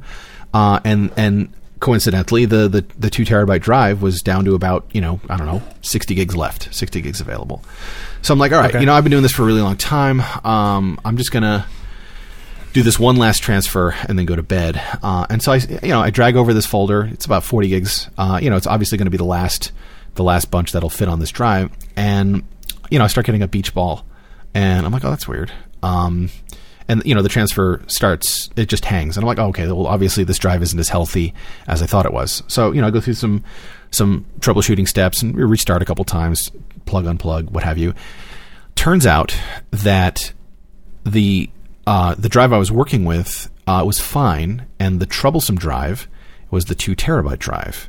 uh, and and coincidentally, the, the the two terabyte drive was down to about you know I don't know sixty gigs left, sixty gigs available. So I'm like, all right, Okay. you know, I've been doing this for a really long time. Um, I'm just gonna do this one last transfer and then go to bed. Uh, and so I, you know, I drag over this folder. It's about 40 gigs. Uh, you know, it's obviously going to be the last, the last bunch that'll fit on this drive. And you know, I start getting a beach ball, and I'm like, oh, that's weird. Um, and you know, the transfer starts. It just hangs, and I'm like, oh, okay. Well, obviously, this drive isn't as healthy as I thought it was. So you know, I go through some some troubleshooting steps and restart a couple times, plug, unplug, what have you. Turns out that the uh, the drive I was working with uh, was fine, and the troublesome drive was the two terabyte drive,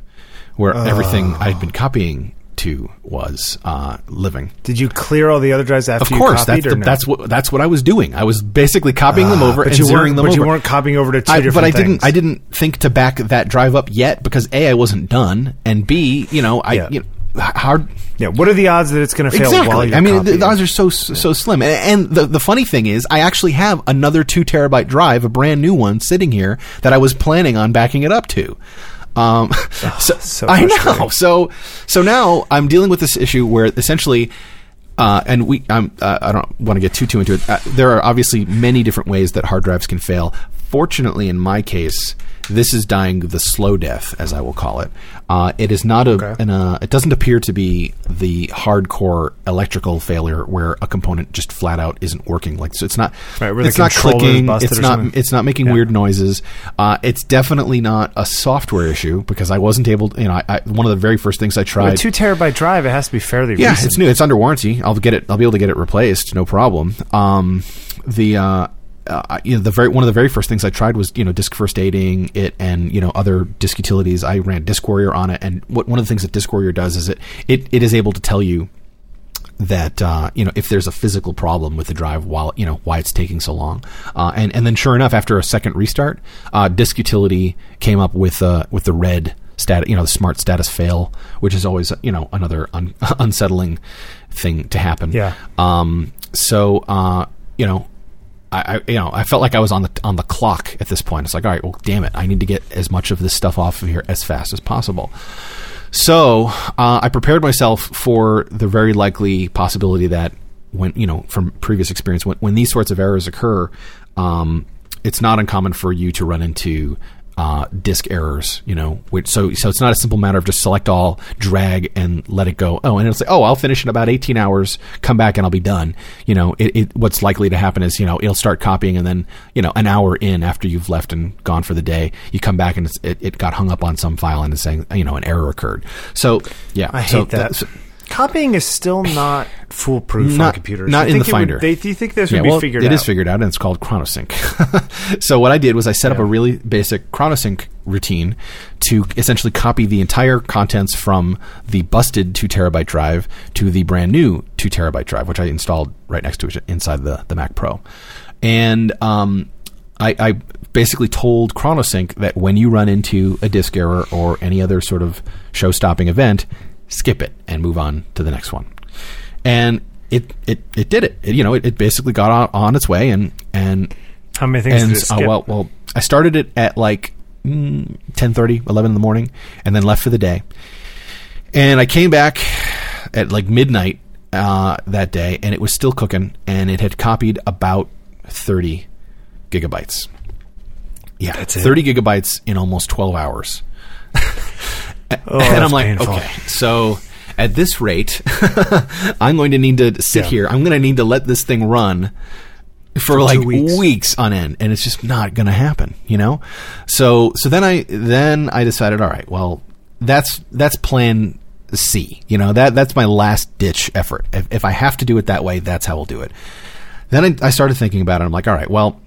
where everything I'd been copying to was uh, living. Did you clear all the other drives after Of you course, copied that's the, no? that's what that's what I was doing. I was basically copying them Ah, over and zeroing them but over. you weren't copying over to two I, different but I things. didn't. I didn't think to back that drive up yet because a I wasn't done, and b you know I Yeah. you know, hard Yeah, what are the odds that it's going to fail exactly. while you're I mean, the, copying? the odds are so so slim. And, and the the funny thing is, I actually have another two terabyte drive, a brand new one, sitting here that I was planning on backing it up to. Um, so, so I know. So so now I'm dealing with this issue where essentially. Uh, and we, I'm, uh, I don't want to get too too into it. Uh, there are obviously many different ways that hard drives can fail. Fortunately, in my case, this is dying the slow death, as I will call it. Uh, it is not a, Okay. an, uh, it doesn't appear to be the hardcore electrical failure where a component just flat out isn't working. Like so, it's not, Right, it's not clicking, it's not, something. it's not making Yeah. weird noises. Uh, it's definitely not a software issue because I wasn't able. To, you know, I, I, one of the very first things I tried. two terabyte drive. It has to be fairly Yeah, recent. it's new. It's under warranty. I'll get it. I'll be able to get it replaced, no problem. Um, the uh, you know the very one of the very first things I tried was you know disk first aiding it and you know other disk utilities. I ran Disk Warrior on it, and what one of the things that Disk Warrior does is it it, it is able to tell you that uh, you know if there's a physical problem with the drive while you know why it's taking so long uh, and and then sure enough after a second restart uh, disk utility came up with uh, with the red stat you know the smart status fail which is always you know another un- unsettling thing to happen Yeah. um so uh you know I you know I felt like I was on the on the clock at this point. It's like all right, well, damn it, I need to get as much of this stuff off of here as fast as possible. So uh, I prepared myself for the very likely possibility that when you know from previous experience when, when these sorts of errors occur, um, it's not uncommon for you to run into uh, disk errors. You know, which so so it's not a simple matter of just select all, drag, and let it go. Oh, and it's like oh, I'll finish in about eighteen hours, come back and I'll be done. You know, it, it what's likely to happen is you know it'll start copying and then you know an hour in after you've left and gone for the day, you come back and it's, it, it got hung up on some file and it's saying you know an error occurred. So yeah, I so hate that. that's- Copying is still not foolproof on computers. not in the it would- Finder. they, do you think this Yeah, would be well, figured It out? It is figured out, and it's called ChronoSync. so what I did was I set up a really basic ChronoSync routine to essentially copy the entire contents from the busted two terabyte drive to the brand new two terabyte drive, which I installed right next to it inside the the Mac Pro, and um, I, I basically told ChronoSync that when you run into a disk error or any other sort of show stopping event, skip it and move on to the next one. And it it, it did it. It, You know, it, it basically got on, on its way and and How many things and did it uh, skip? well well I started it at like mm, 10:30, 11 in the morning and then left for the day. And I came back at like midnight uh, that day and it was still cooking and it had copied about 30 gigabytes. Yeah, That's it? 30 gigabytes in almost 12 hours. Oh, and I'm like, painful. okay, so at this rate, I'm going to need to sit Yeah. here. I'm going to need to let this thing run for, like weeks. weeks. on end, and it's just not going to happen, you know. So, so then I then I decided, all right, well, that's that's plan C. You know that that's my last ditch effort. If, if I have to do it that way, that's how we'll do it. Then I, I started thinking about it. I'm like, all right, well,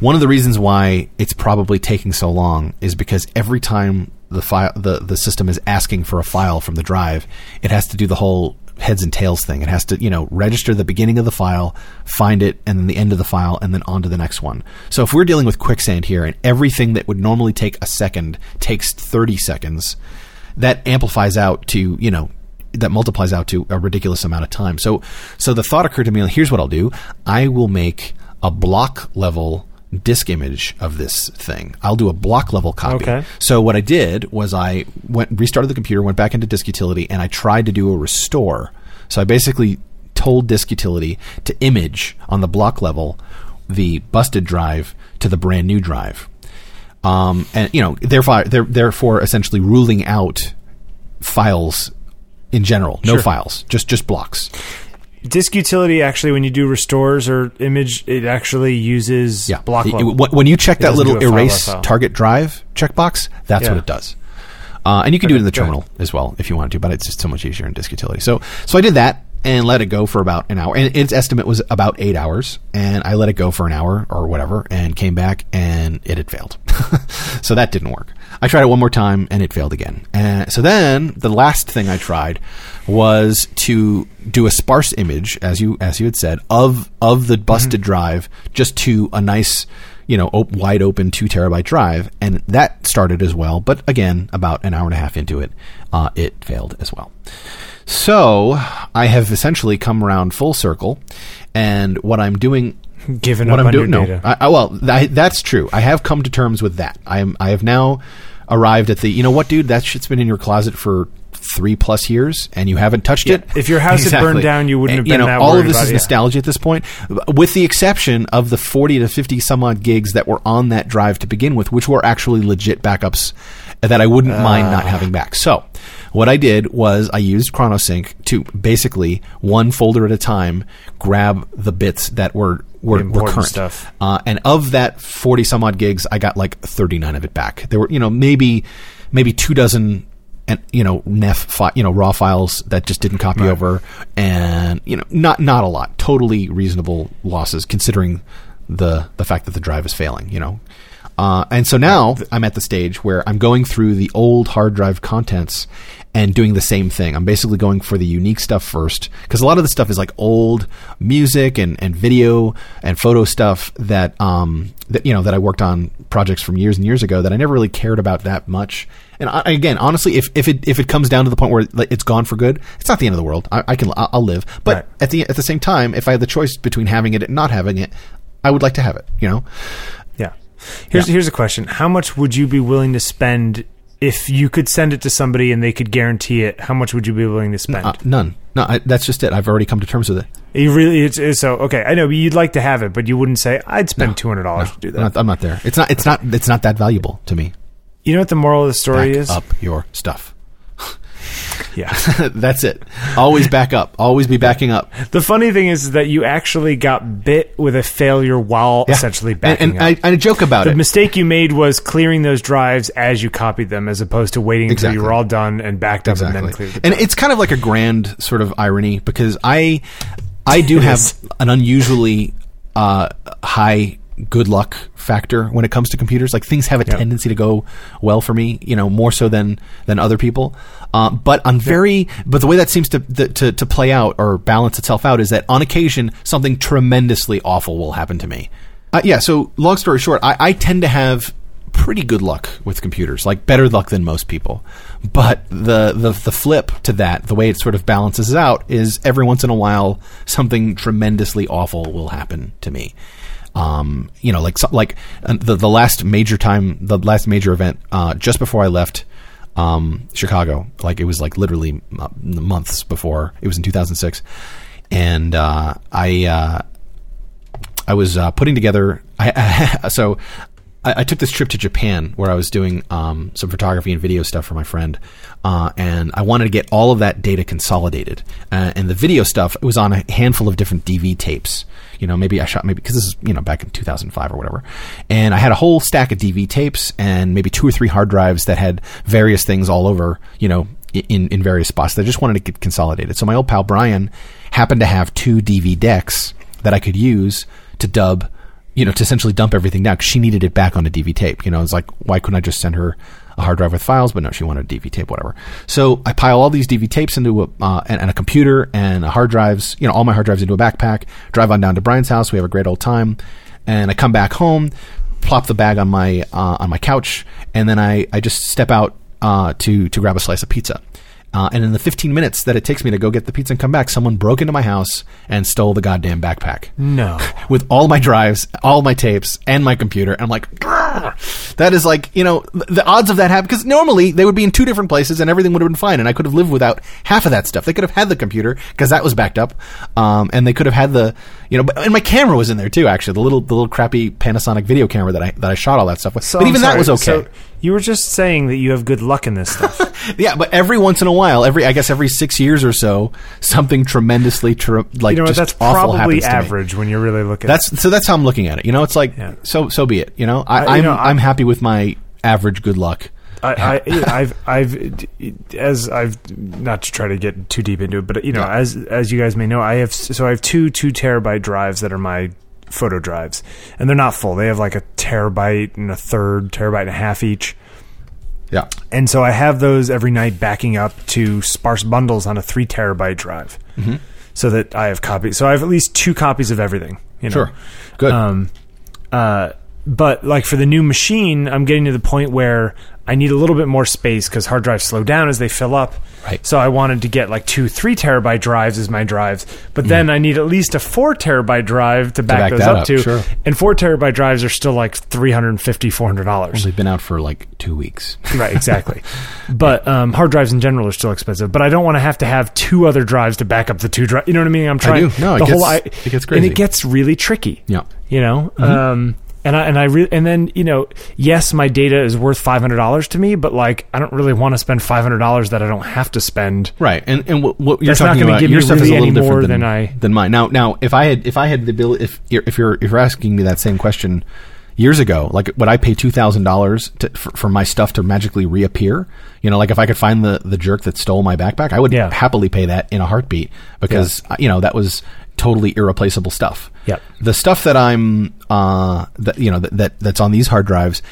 one of the reasons why it's probably taking so long is because every time the file, the the system is asking for a file from the drive, it has to do the whole heads and tails thing. It has to, you know, register the beginning of the file, find it, and then the end of the file, and then on to the next one. So if we're dealing with quicksand here, and everything that would normally take a second takes 30 seconds, that amplifies out to, you know, that multiplies out to a ridiculous amount of time. So, so the thought occurred to me: here's what I'll do. I will make a block level disk image of this thing. I'll do a block level copy. Okay. So what I did was I went restarted the computer, went back into disk utility, and I tried to do a restore. So I basically told disk utility to image on the block level the busted drive to the brand new drive. Um, and you know, therefore, therefore, essentially ruling out files in general. No Sure. files, just just blocks. Disk utility actually, when you do restores or image, it actually uses Yeah. block level. when you check It that little a file erase file. target drive checkbox, that's Yeah. what it does. Uh, and you can do it in the terminal as well if you want to, but it's just so much easier in disk utility. So, so I did that, and let it go for about an hour. And its estimate was about eight hours. And I let it go for an hour or whatever and came back and it had failed. so that didn't work. I tried it one more time and it failed again. And so then the last thing I tried was to do a sparse image, as you as you had said, of of the busted Mm-hmm. drive just to a nice, you know, op- wide open two terabyte drive, and that started as well. But again, about an hour and a half into it, uh, it failed as well. So I have essentially come around full circle, and what I'm doing Giving what up I'm on doing. your No, data. I, I, well, I, that's true. I have come to terms with that. I am. I have now arrived at the. You know what, dude? That shit's been in your closet for three plus years, and you haven't touched it. If your house had burned down, you wouldn't have And, you been know, that all of this is it, yeah. nostalgia at this point, with the exception of the forty to fifty some odd gigs that were on that drive to begin with, which were actually legit backups that I wouldn't mind Ah. not having back. So. What I did was I used ChronoSync to basically one folder at a time grab the bits that were were, were current. stuff. Uh, and of that 40 some odd gigs, I got like 39 of it back. There were, you know, maybe, maybe two dozen, and you know, NEF, fi- you know, raw files that just didn't copy over, and you know, not not a lot. Totally reasonable losses considering the the fact that the drive is failing. You know. Uh, and so now I'm at the stage where I'm going through the old hard drive contents and doing the same thing. I'm basically going for the unique stuff first because a lot of the stuff is like old music and, and video and photo stuff that um that you know that I worked on projects from years and years ago that I never really cared about that much. And I, again, honestly, if, if it if it comes down to the point where it's gone for good, it's not the end of the world. I, I can I'll, live. But Right. at the at the same time, if I had the choice between having it and not having it, I would like to have it. You know. Here's Yeah. here's a question: How much would you be willing to spend if you could send it to somebody and they could guarantee it? How much would you be willing to spend? Uh, none. No, I, that's just it. I've already come to terms with it. you really it's, it's so okay. I know you'd like to have it, but you wouldn't say I'd spend two hundred dollars to do that. I'm not, I'm not there. It's not. It's not. It's not that valuable to me. you know what the moral of the story Back is? up your stuff. Yeah. that's it. Always back up. Always be backing up. the funny thing is that you actually got bit with a failure while Yeah. essentially And, backing and up. I, I joke about the it. The mistake you made was clearing those drives as you copied them, as opposed to waiting until Exactly. you were all done and backed up and then cleared the And it's kind of like a grand sort of irony because I, I do have an unusually uh, high good luck factor when it comes to computers. Like things have a Yep. tendency to go well for me, you know, more so than than other people. Uh, but I'm very, but the way that seems to, to to play out or balance itself out is that on occasion something tremendously awful will happen to me. Uh, yeah. So long story short, I, I tend to have pretty good luck with computers, like better luck than most people. But the, the the flip to that, the way it sort of balances out, is every once in a while something tremendously awful will happen to me. Um, you know, like like uh, the the last major time, the last major event, uh, just before I left um, Chicago, like it was like literally uh, months before. It was in 2006, and uh, I. Uh, I was uh, putting together. I, so I, I took this trip to Japan where I was doing um, some photography and video stuff for my friend, uh, and I wanted to get all of that data consolidated. Uh, and the video stuff was on a handful of different DV tapes. You know, maybe I shot maybe because this is you know back in 2005 or whatever, and I had a whole stack of DV tapes and maybe two or three hard drives that had various things all over. You know, in in various spots. I just wanted to get consolidated. So my old pal Brian happened to have two DV decks that I could use to dub, you know, to essentially dump everything down because she needed it back on a DV tape. You know, it's like, why couldn't I just send her a hard drive with files? But no, she wanted a DV tape, whatever. So I pile all these DV tapes into a, uh, and, and a computer and a hard drives, you know, all my hard drives into a backpack, drive on down to Brian's house. We have a great old time. And I come back home, plop the bag on my, uh, on my couch, and then I, I just step out, uh, to, to grab a slice of pizza. Uh, and in the 15 minutes that it takes me to go get the pizza and come back, someone broke into my house and stole the goddamn backpack no. with all my drives, all my tapes, and my computer. And I'm like, "Grr." that is like, you know, the odds of that happening, because normally they would be in two different places and everything would have been fine. And I could have lived without half of that stuff. They could have had the computer because that was backed up. Um, and they could have had the, you know, but, and my camera was in there too, actually. The little, the little crappy Panasonic video camera that I, that I shot all that stuff with. So but even that was okay. So you were just saying that you have good luck in this stuff. Yeah, but every once in a while, every I guess every six years or so, something tremendously tr- like you know what? just That's awful probably happens to me. average when you're really look at it. That's so that's how I'm looking at it. You know, it's like Yeah. so so be it. You know, I, you I'm I'm happy with my average good luck. I, I, I've, I've, as I've not to try to get too deep into it, but you know, Yeah. as as you guys may know, I have so I have two two terabyte drives that are my photo drives, and they're not full. They have like a terabyte and a third, terabyte and a half each. Yeah. And so I have those every night backing up to sparse bundles on a three terabyte drive, Mm-hmm. so that I have copies. So I have at least two copies of everything. You know? Sure. Good. Um, uh, but like for the new machine, I'm getting to the point where I need a little bit more space because hard drives slow down as they fill up. Right. So I wanted to get like two three terabyte drives as my drives, but then I need at least a four terabyte drive to back, back those up, up, to. sure. And four terabyte drives are still like 350 400 dollars. They've been out for like two weeks. Right, exactly. but um, hard drives in general are still expensive. But I don't want to have to have two other drives to back up the two drives. You know what I mean? I'm trying. do. No, it the gets- whole, I, it gets crazy. and it gets really tricky. Yeah. You know, Mm-hmm. um, and I and I re- and then you know, yes, my data is worth five hundred dollars to me, but like I don't really want to spend five hundred dollars that I don't have to spend. Right, and and what, what you're talking about, your stuff is a little different than, than I- than mine. Now, now, if I had if I had the ability, if you're if you're if you're asking me that same question years ago, like would I pay two thousand dollars for, for my stuff to magically reappear? You know, like if I could find the the jerk that stole my backpack, I would Yeah. happily pay that in a heartbeat because uh, you know that was totally irreplaceable stuff. Yep. The stuff that I'm uh that you know that, that that's on these hard drives,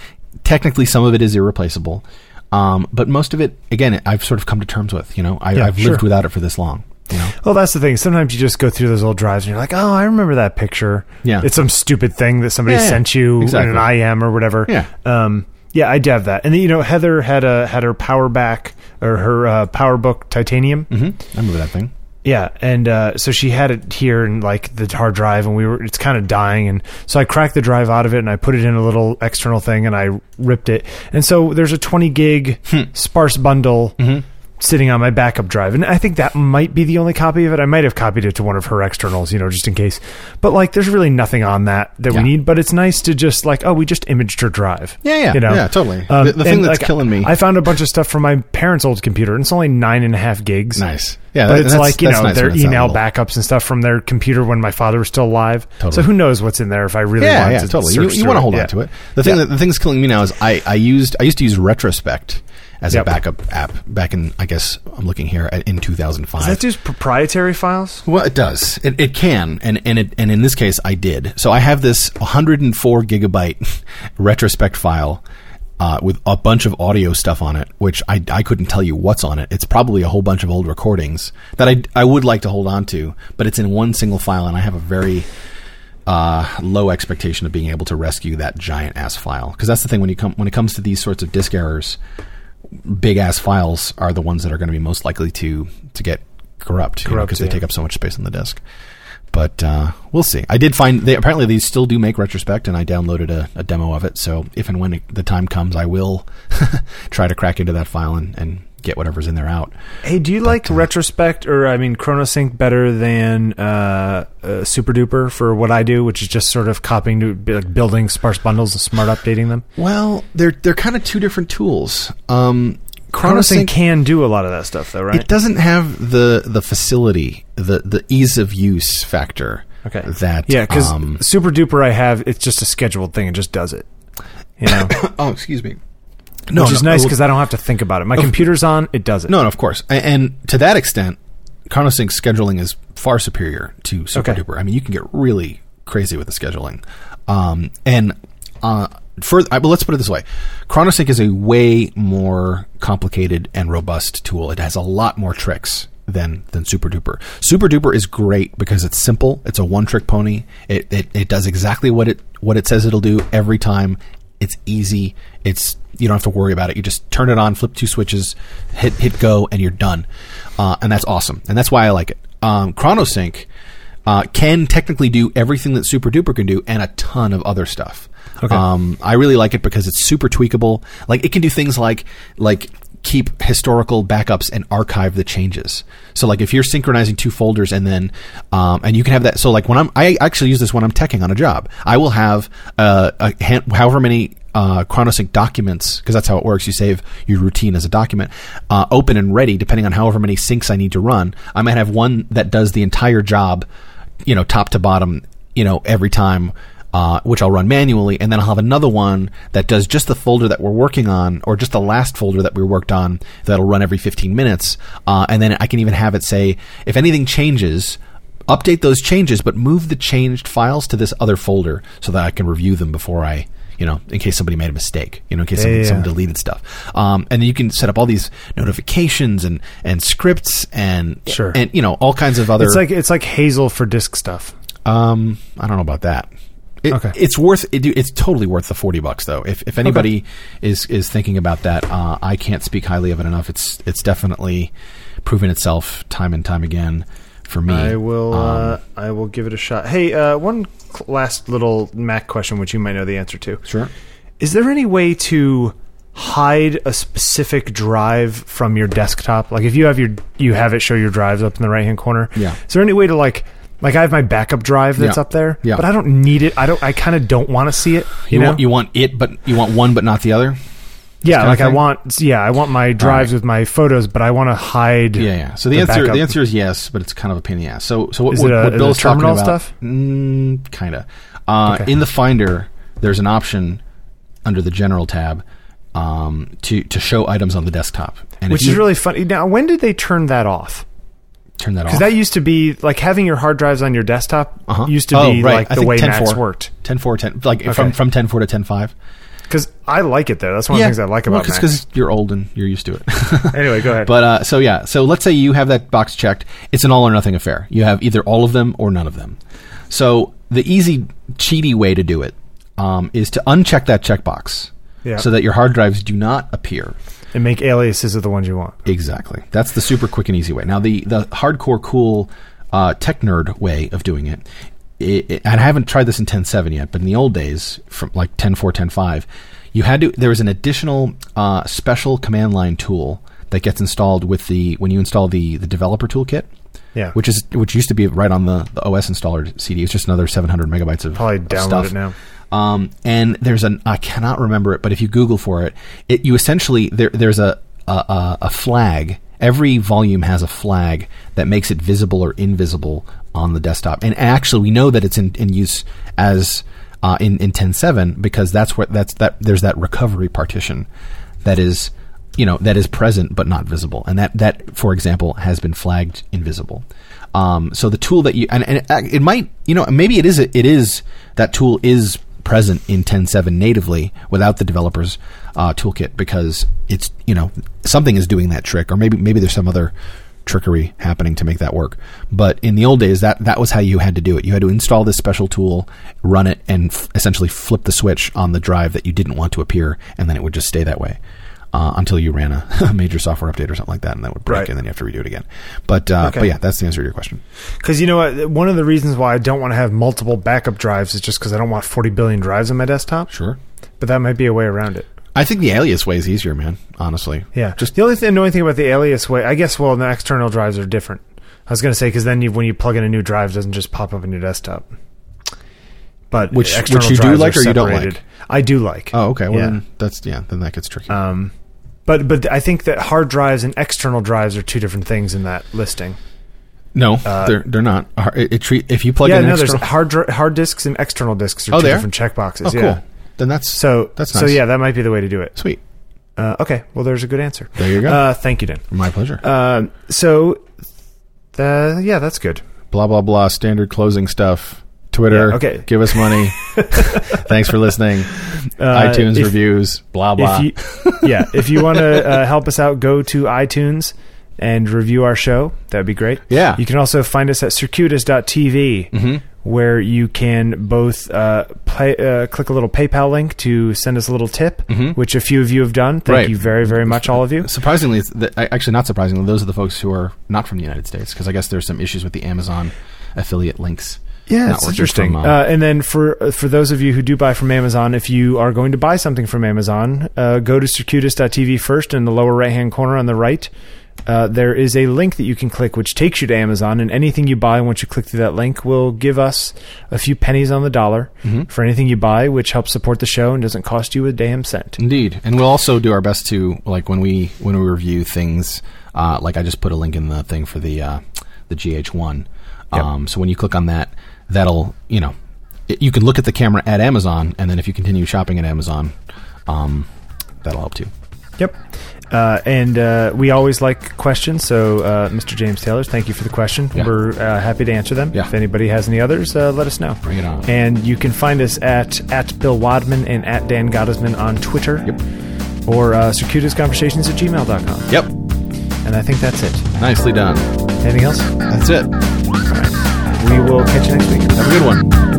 technically some of it is irreplaceable. Um, but most of it, again, I've sort of come to terms with. You know, I, Yeah, I've sure. lived without it for this long. You know, Well, that's the thing. Sometimes you just go through those old drives and you're like, oh, I remember that picture. Yeah. It's some stupid thing that somebody Yeah, sent you Exactly. in an IM or whatever. Yeah. Um, yeah, I do have that. And then, you know, Heather had a had her power back or her uh, PowerBook titanium. hmm I remember that thing. Yeah, and uh, so she had it here in like the hard drive, and we were it's kind of dying, and so I cracked the drive out of it, and I put it in a little external thing, and I ripped it, and so there's a 20 gig sparse bundle sitting on my backup drive, and I think that might be the only copy of it. I might have copied it to one of her externals, you know, just in case. But like, there's really nothing on that that Yeah. we need. But it's nice to just like, oh, we just imaged her drive. Yeah, yeah, you know, yeah, totally. Um, The- the thing and, that's killing me- I found a bunch of stuff from my parents' old computer, and it's only nine and a half gigs Nice. Yeah, but that- it's like you know nice their when it's that email backups and stuff from their computer when my father was still alive. Totally. So who knows what's in there if I really Yeah, want yeah, to totally. You, you want to hold on to it. The thing that the thing that's killing me now is I, I used I used to use Retrospect as Yep. a backup app back in I guess I'm looking here at, in 2005. Does that just proprietary files? Well, it does. It, it can, and and it and in this case, I did. So I have this 104 gigabyte retrospect file uh, with a bunch of audio stuff on it, which I I couldn't tell you what's on it. It's probably a whole bunch of old recordings that I I would like to hold on to, but it's in one single file, and I have a very uh, low expectation of being able to rescue that giant ass file because that's the thing when you come when it comes to these sorts of disk errors big ass files are the ones that are going to be most likely to to get corrupt because yeah. they take up so much space on the disk. But uh, we'll see. I did find they apparently these still do make retrospect, and I downloaded a, a demo of it. So if and when it, the time comes, I will try to crack into that file and, and get whatever's in there out. Hey, do you like retrospect or I mean ChronoSync better than uh, uh, Super Duper for what I do, which is just sort of copying to like building sparse bundles and smart updating them? Well, they're they're kind of two different tools. Um, ChronoSync can do a lot of that stuff, though, right? It doesn't have the the facility, the the ease of use factor. Okay. That yeah, because um, Super Duper I have, it's just a scheduled thing; it just does it. You know, oh, excuse me. Which is nice because I don't have to think about it. My computer's on; it does it. No, no, of course. A- And, to that extent, ChronoSync scheduling is far superior to Super Okay. Duper. I mean, you can get really crazy with the scheduling. Um, and uh, further, I, but let's put it this way: ChronoSync is a way more complicated and robust tool. It has a lot more tricks than than Super Duper. Super Duper is great because it's simple. It's a one trick pony. It, it it does exactly what it what it says it'll do every time. It's easy. It's you don't have to worry about it. You just turn it on, flip two switches, hit hit go, and you're done. Uh, and that's awesome. And that's why I like it. Um, ChronoSync uh, can technically do everything that Super Duper can do, and a ton of other stuff. Okay. Um, I really like it because it's super tweakable. Like it can do things like like keep historical backups and archive the changes. So like if you're synchronizing two folders and then um, and you can have that. So like when I'm I actually use this when I'm teching on a job. I will have uh, a hand, however many uh, ChronoSync documents because that's how it works. You save your routine as a document, uh, open and ready depending on however many syncs I need to run. I might have one that does the entire job, you know, top to bottom, you know, every time uh, which I'll run manually, and then I'll have another one that does just the folder that we're working on, or just the last folder that we worked on that'll run every 15 minutes, uh, and then I can even have it say if anything changes. Update those changes, but move the changed files to this other folder so that I can review them before I you know, in case somebody made a mistake, you know, in case Yeah, somebody, yeah, someone deleted stuff. Um, and then you can set up all these notifications and, and scripts and, Sure. and, you know, all kinds of other, It's like it's like Hazel for disk stuff. um, I don't know about that. It, Okay. It's worth it, it's totally worth the 40 bucks though. If, if anybody is, is thinking about that, uh, I can't speak highly of it enough. It's, it's definitely proven itself time and time again for me. I will. Um, uh, I will give it a shot. Hey, uh, one last little Mac question, which you might know the answer to. sure. Is there any way to hide a specific drive from your desktop? Like if you have your you have it show your drives up in the right hand corner. Yeah. Is there any way to like like I have my backup drive that's Yeah. up there, Yeah. but I don't need it. I don't. I kind of don't want to see it. You, You, know? want, you want it, but you want one, but not the other? Yeah, like I want. Yeah, I want my drives right. with my photos, but I want to hide. Yeah, yeah. So the, answer backup. the answer is yes, but it's kind of a pain in the ass. So so what, Is what, it a- what is it Bill's talking terminal about? stuff? Mm, kind of. Uh, Okay. In the Finder, there's an option under the General tab um, to to show items on the desktop, and Which if is really funny. Now, when did they turn that off? turn that off. Because that used to be like having your hard drives on your desktop Uh-huh. used to Oh, be right. like I the way 10.4. Macs worked. 10.4, 10, like Okay. from from 10.4 to 10.5. Because I like it though. That's one of the things I like about Macs. because you're old and you're used to it. anyway, go ahead. But uh, so yeah, so let's say you have that box checked. It's an all or nothing affair. You have either all of them or none of them. So the easy, cheaty way to do it um, is to uncheck that checkbox, Yeah. so that your hard drives do not appear. and make aliases of the ones you want. Exactly. That's the super quick and easy way. Now the the hardcore cool uh, tech nerd way of doing it. It, I haven't tried this in 10.7 yet, but in the old days, from like 10.4, 10.5, you had to. There was an additional uh, special command line tool that gets installed with the when you install the the developer toolkit. Yeah. Which is which used to be right on the, the OS installer CD. It's just another 700 megabytes of Probably download stuff. it now. Um, and there's an I cannot remember it, but if you Google for it, it you essentially there there's a, a, a flag. Every volume has a flag that makes it visible or invisible on the desktop. And actually, we know that it's in, in use as uh, in in 10.7 because that's what that's that there's that recovery partition that is you know that is present but not visible, and that that for example has been flagged invisible. Um, so the tool that you and, and it, it might you know maybe it is it is that tool is present in 10.7 natively without the developer's uh, toolkit because it's you know something is doing that trick or maybe maybe there's some other trickery happening to make that work but in the old days that that was how you had to do it you had to install this special tool run it and f- essentially flip the switch on the drive that you didn't want to appear and then it would just stay that way uh, until you ran a, a major software update or something like that and that would break Right. and then you have to redo it again but uh, Okay. but yeah that's the answer to your question Because you know what? One of the reasons why I don't want to have multiple backup drives is just because I don't want 40 billion drives on my desktop. sure But that might be a way around it. I think the alias way is easier man honestly Yeah. just the only thing, annoying thing about the alias way, I guess. Well, the external drives are different. I was going to say because then you, when you plug in a new drive, it doesn't just pop up in your desktop. But Which- external which you do like or you don't like? I do like. oh okay well Yeah. then that's yeah then that gets tricky Um, but but I think that hard drives and external drives are two different things in that listing. No, they're they're not. It, it treat if you plug uh, yeah, in no, external. there's hard hard disks and external disks are Oh, two different checkboxes. oh, cool. Then that's So That's so yeah, that might be the way to do it. sweet. Uh, okay, well, there's a good answer. There you go. Uh, thank you, Dan. My pleasure. Uh, so, uh, yeah, that's good. blah blah blah. Standard closing stuff. Twitter. Yeah, okay. Give us money. Thanks for listening. Uh, iTunes if- reviews. Blah blah. If you, yeah, if you want to uh, help us out, go to iTunes and review our show. That'd be great. Yeah. You can also find us at circuitous.tv, Mm-hmm. Where you can both uh, play, uh, click a little PayPal link to send us a little tip, which a few of you have done. Thank Mm-hmm. Right. you very, very much, all of you. Surprisingly, the, actually not surprisingly, those are the folks who are not from the United States because I guess there's some issues with the Amazon affiliate links. Yeah, it's interesting. from, uh, uh, and then for uh, for those of you who do buy from Amazon, if you are going to buy something from Amazon, uh, go to circuitous.tv first in the lower right hand corner on the right. Uh, there is a link that you can click which takes you to Amazon, and anything you buy once you click through that link will give us a few pennies on the dollar Mm-hmm. for anything you buy, which helps support the show and doesn't cost you a damn cent. Indeed, and we'll also do our best to like when we when we review things. Uh, like I just put a link in the thing for the uh, the GH1. Yep. Um, so when you click on that, that'll you know it, you can look at the camera at Amazon, and then if you continue shopping at Amazon, um, that'll help too. Yep. Uh, and uh, we always like questions. So, uh, Mr. James Taylor, thank you for the question. Yeah. We're uh, happy to answer them. Yeah. If anybody has any others, uh, let us know. Bring it on. And you can find us at at Bill Wadman and at Dan Gottesman on Twitter. Yep. Or uh, circuitousconversations at gmail.com. Yep. And I think that's it. Nicely done. Anything else? That's it. We will catch you next week. Have a good one.